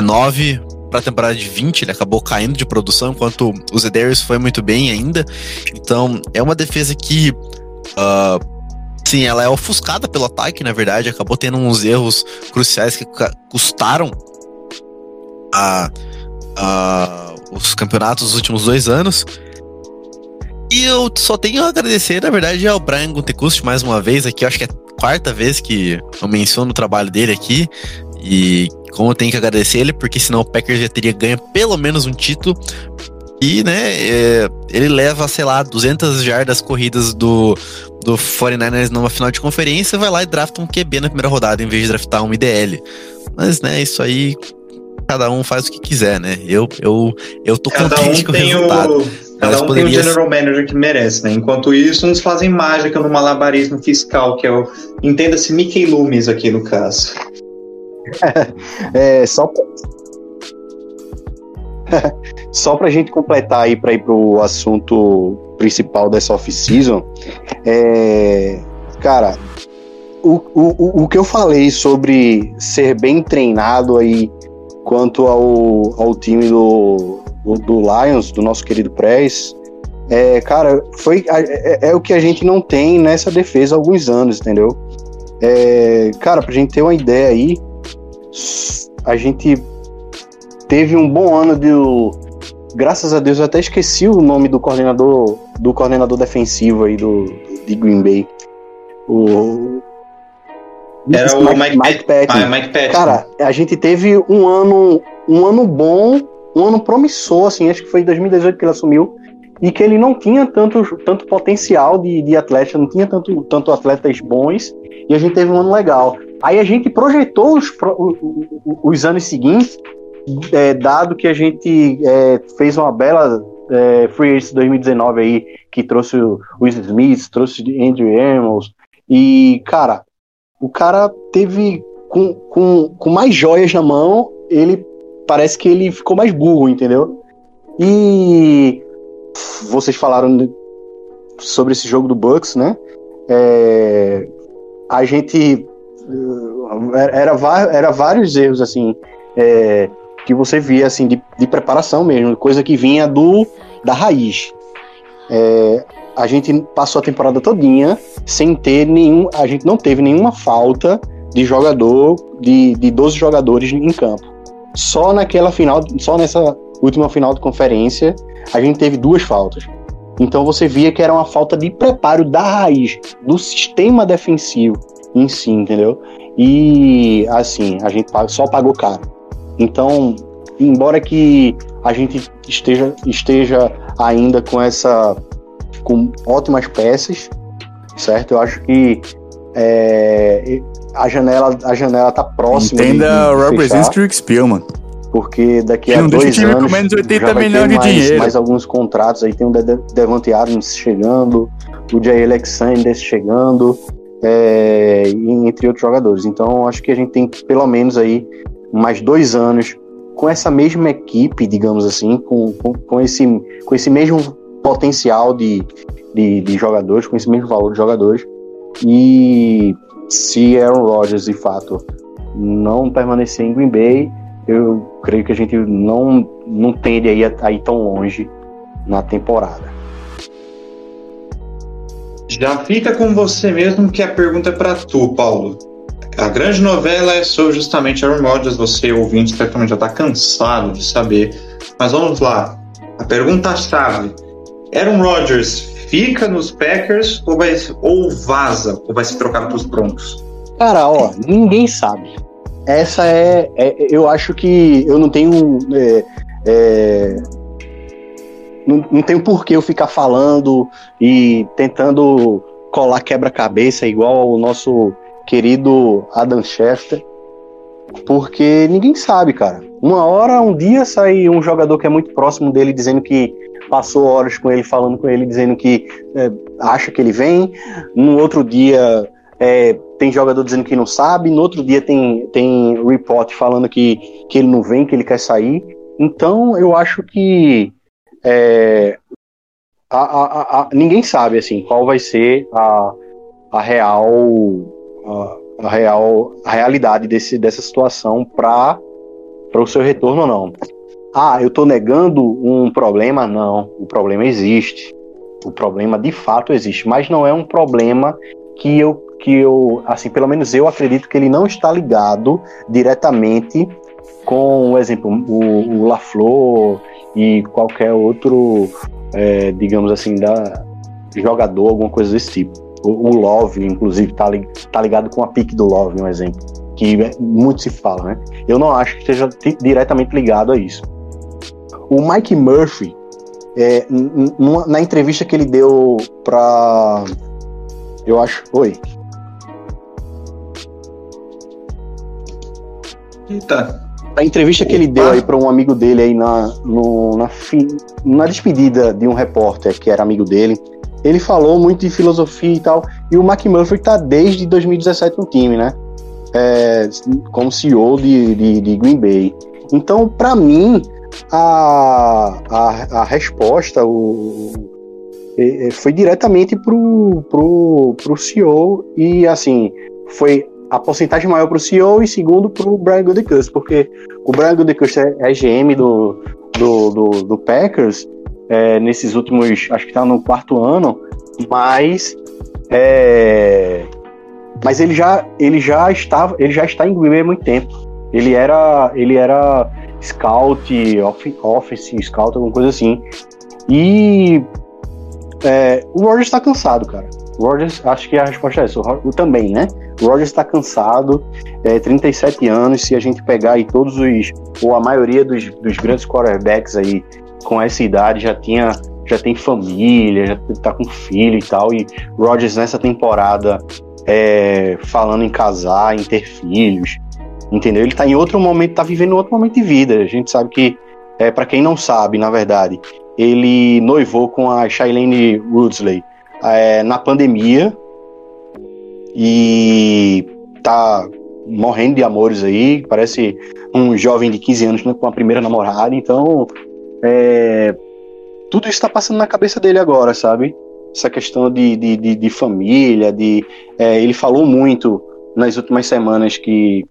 Speaker 3: 9 para a temporada de 20, ele acabou caindo de produção, enquanto o Zedarius foi muito bem ainda. Então, é uma defesa que. Uh, sim, ela é ofuscada pelo ataque, na verdade, acabou tendo uns erros cruciais que custaram a, a, os campeonatos dos últimos dois anos. E eu só tenho a agradecer, na verdade, ao Brian Gutekunst mais uma vez aqui. Acho que é a quarta vez que eu menciono o trabalho dele aqui. E como eu tenho que agradecer ele, porque senão o Packers já teria ganho pelo menos um título. E, né, é, ele leva, sei lá, 200 jardas corridas do, do 49ers numa final de conferência, vai lá e drafta um QB na primeira rodada em vez de draftar um IDL. Mas, né, isso aí cada um faz o que quiser, né? Eu, eu, eu tô
Speaker 1: Cada
Speaker 3: contente
Speaker 1: um
Speaker 3: com o resultado.
Speaker 1: o. Cada um
Speaker 3: poderia
Speaker 1: tem o general manager que merece, né? Enquanto isso, uns fazem mágica no malabarismo fiscal, que é o. Entenda-se Mickey Loomis aqui no caso. (laughs)
Speaker 2: É, só pra... (laughs) só pra gente completar aí para ir pro assunto principal dessa off-season, é... cara, o, o, o que eu falei sobre ser bem treinado aí quanto ao, ao time do, do, do Lions, do nosso querido Press, é, cara, foi, é, é o que a gente não tem nessa defesa há alguns anos, entendeu? É, cara, pra gente ter uma ideia aí, a gente teve um bom ano de. Graças a Deus, eu até esqueci o nome do coordenador do coordenador defensivo aí do, de Green Bay. O,
Speaker 1: Era o Mike,
Speaker 2: Mike
Speaker 1: Pat-
Speaker 2: Patton.
Speaker 1: Ah, Mike Patton.
Speaker 2: Cara, a gente teve um ano, um ano bom, um ano promissor, assim, acho que foi em 2018 que ele assumiu, e que ele não tinha tanto, tanto potencial de, de atleta, não tinha tanto, tanto atletas bons, e a gente teve um ano legal. Aí a gente projetou os, os anos seguintes, é, dado que a gente é, fez uma bela é, Free Agency 2019 aí, que trouxe o Will Smith, trouxe Andrew Amos, e, cara, o cara teve com, com, com mais joias na mão, ele parece que ele ficou mais burro, entendeu? E vocês falaram sobre esse jogo do Bucks, né? É, a gente eh, era, era vários erros assim é, que você via assim de, de preparação mesmo, coisa que vinha do da raiz. É, a gente passou a temporada todinha sem ter nenhum, a gente não teve nenhuma falta de jogador de, de 12 jogadores em campo. Só naquela final, só nessa última final de conferência, a gente teve duas faltas. Então você via que era uma falta de preparo da raiz, do sistema defensivo em si, entendeu? E assim, a gente só pagou caro. Então, embora que a gente esteja, esteja ainda com essa com ótimas peças, certo? Eu acho que é, a janela a janela tá próxima
Speaker 4: Entenda
Speaker 2: de, de
Speaker 4: Robert
Speaker 2: fechar,
Speaker 4: Zinsky Spielman.
Speaker 2: Porque daqui a dois
Speaker 4: time com
Speaker 2: anos
Speaker 4: menos de 80
Speaker 2: já vai ter
Speaker 4: milhões de
Speaker 2: mais,
Speaker 4: dinheiro.
Speaker 2: mais alguns contratos aí tem o De- Devante Adams chegando, o Jay Alexander chegando, é, entre outros jogadores. Então acho que a gente tem pelo menos aí mais dois anos com essa mesma equipe, digamos assim, com, com, com esse, com esse mesmo potencial de, de, de jogadores, com esse mesmo valor de jogadores. E se Aaron Rodgers de fato não permanecer em Green Bay, eu creio que a gente não, não tende a ir, a ir tão longe na temporada.
Speaker 1: Já fica com você mesmo que a pergunta é pra tu, Paulo. A grande novela é sobre justamente Aaron Rodgers, você ouvinte certamente já tá cansado de saber. Mas vamos lá. A pergunta-chave. Aaron Rodgers fica nos Packers ou, vai, ou vaza, ou vai ser trocado pros Broncos?
Speaker 2: Cara, ó, ninguém sabe. Essa é, é- Eu acho que eu não tenho. é, é, não, não tenho por que eu ficar falando e tentando colar quebra-cabeça igual ao nosso querido Adam Schefter. Porque ninguém sabe, cara. Uma hora, um dia sai um jogador que é muito próximo dele dizendo que passou horas com ele, falando com ele, dizendo que é, acha que ele vem. No outro dia, é, tem jogador dizendo que não sabe, no outro dia tem, tem report falando que, que ele não vem, que ele quer sair. Então eu acho que é, a- a- a- ninguém sabe assim qual vai ser a, a real a, real a realidade desse, dessa situação para o seu retorno ou não. Ah, eu estou negando um problema? Não, o problema existe. O problema de fato existe, mas não é um problema que eu que eu, assim, pelo menos eu acredito que ele não está ligado diretamente com, por exemplo, o, o LaFleur e qualquer outro é, digamos assim, da jogador, alguma coisa desse tipo. O, o Love, inclusive, tá, tá ligado com a pique do Love, um exemplo, que é, muito se fala, né? Eu não acho que esteja diretamente ligado a isso. O Mike Murphy, é, na entrevista que ele deu pra. Eu acho. Oi.
Speaker 1: Eita.
Speaker 2: A entrevista que ele deu aí para um amigo dele aí na, no, na, fi, na despedida de um repórter que era amigo dele, ele falou muito de filosofia e tal. E o McMurphy tá desde 2017 no time, né? É, como CEO de, de, de Green Bay. Então, para mim, a, a, a resposta o, foi diretamente pro, pro, pro CEO e assim foi a porcentagem maior para o CEO e segundo para o Brian Gutekunst, porque o Brian Gutekunst é, é GM do, do, do, do Packers é, nesses últimos, acho que está no quarto ano, mas é, mas ele já ele já estava ele já está em Green Bay há muito tempo. Ele era ele era scout, off, office scout, alguma coisa assim. E é, o Rogers está cansado, cara. O Rogers, acho que a resposta é essa. O, também, né? O Rogers está cansado, é, 37 anos. Se a gente pegar aí todos os, ou a maioria dos, dos grandes quarterbacks aí com essa idade já tinha, já tem família, já tá com filho e tal. E Rogers nessa temporada é, falando em casar, em ter filhos, entendeu? Ele tá em outro momento, tá vivendo outro momento de vida. A gente sabe que, é, para quem não sabe, na verdade, ele noivou com a Shailene Woodsley é, na pandemia e tá morrendo de amores aí, parece um jovem de 15 anos né, com a primeira namorada, então é, tudo isso tá passando na cabeça dele agora, sabe? Essa questão de, de, de, de família, de é, ele falou muito nas últimas semanas que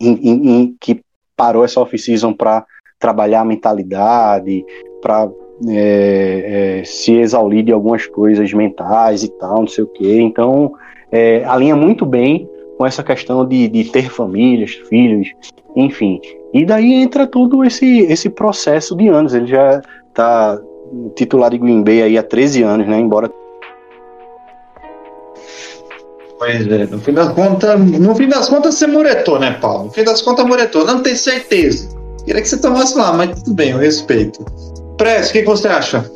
Speaker 2: em, em, que parou essa off-season para trabalhar a mentalidade, para é, é, se exaurir de algumas coisas mentais e tal, não sei o quê. Então, é, alinha muito bem com essa questão de, de ter famílias, filhos, enfim. E daí entra todo esse, esse processo de anos. Ele já está titular de Green Bay aí há 13 anos, né? Embora
Speaker 1: Pois é, no fim das contas, no fim das contas você moretou, né, Paulo? No fim das contas moretou, não tenho certeza. Queria que você tomasse lá, mas tudo bem, eu respeito. Press, o que, que você acha?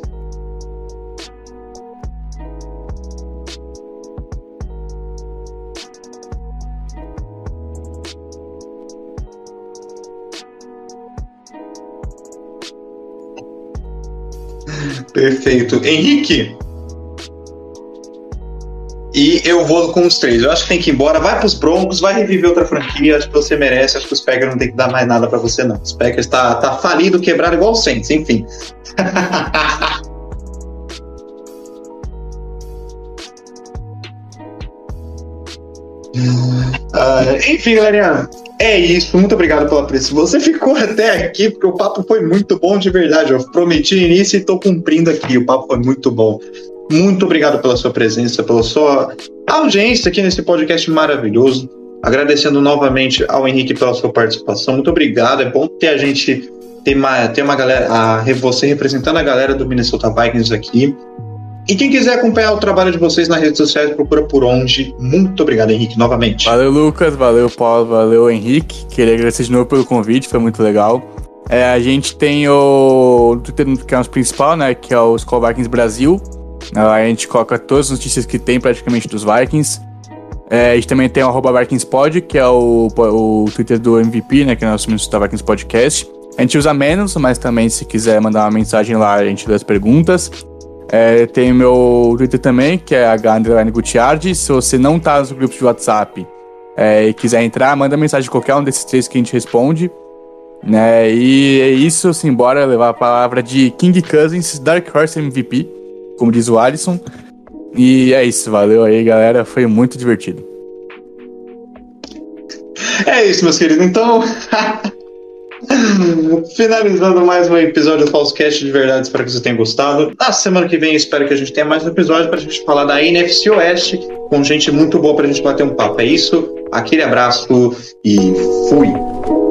Speaker 1: Perfeito. Henrique, e eu vou com os três. Eu acho que tem que ir embora. Vai pros Broncos, vai reviver outra franquia. Acho que você merece. Acho que os Packers não tem que dar mais nada para você, não. Os Packers tá, tá falido, quebrado igual o Saints. Enfim. uh, (laughs) enfim, galerinha. É isso, muito obrigado pela presença. Você ficou até aqui porque o papo foi muito bom de verdade. Eu prometi início e estou cumprindo aqui. O papo foi muito bom. Muito obrigado pela sua presença, pela sua audiência aqui nesse podcast maravilhoso. Agradecendo novamente ao Henrique pela sua participação. Muito obrigado. É bom ter a gente ter uma, ter uma galera, a, você representando a galera do Minnesota Vikings aqui. E quem quiser acompanhar o trabalho de vocês nas redes sociais, procura por onde. Muito obrigado, Henrique, novamente.
Speaker 4: Valeu, Lucas. Valeu, Paulo. Valeu, Henrique. Queria agradecer de novo pelo convite, foi muito legal. É, a gente tem o Twitter, que é o principal, né? Que é o Skull Vikings Brasil. A gente coloca todas as notícias que tem praticamente dos Vikings. É, a gente também tem o VikingsPod, que é o, o Twitter do MVP, né? Que é o nosso Minnesota Vikings Podcast. A gente usa menos, mas também se quiser mandar uma mensagem lá, a gente lê as perguntas. É, tem meu Twitter também, que é H Gutiardi. Se você não tá nos grupos de WhatsApp é, e quiser entrar, manda mensagem qualquer um desses três que a gente responde. Né? E é isso, assim, bora levar a palavra de King Cousins, Dark Horse MVP como diz o Alisson. E é isso, valeu aí, galera. Foi muito divertido.
Speaker 1: É isso, meus queridos. Então, (laughs) (laughs) finalizando mais um episódio do Falsecast de verdade, espero que você tenha gostado. Na semana que vem, espero que a gente tenha mais um episódio para a gente falar da NFC Oeste com gente muito boa para a gente bater um papo. É isso, aquele abraço e fui!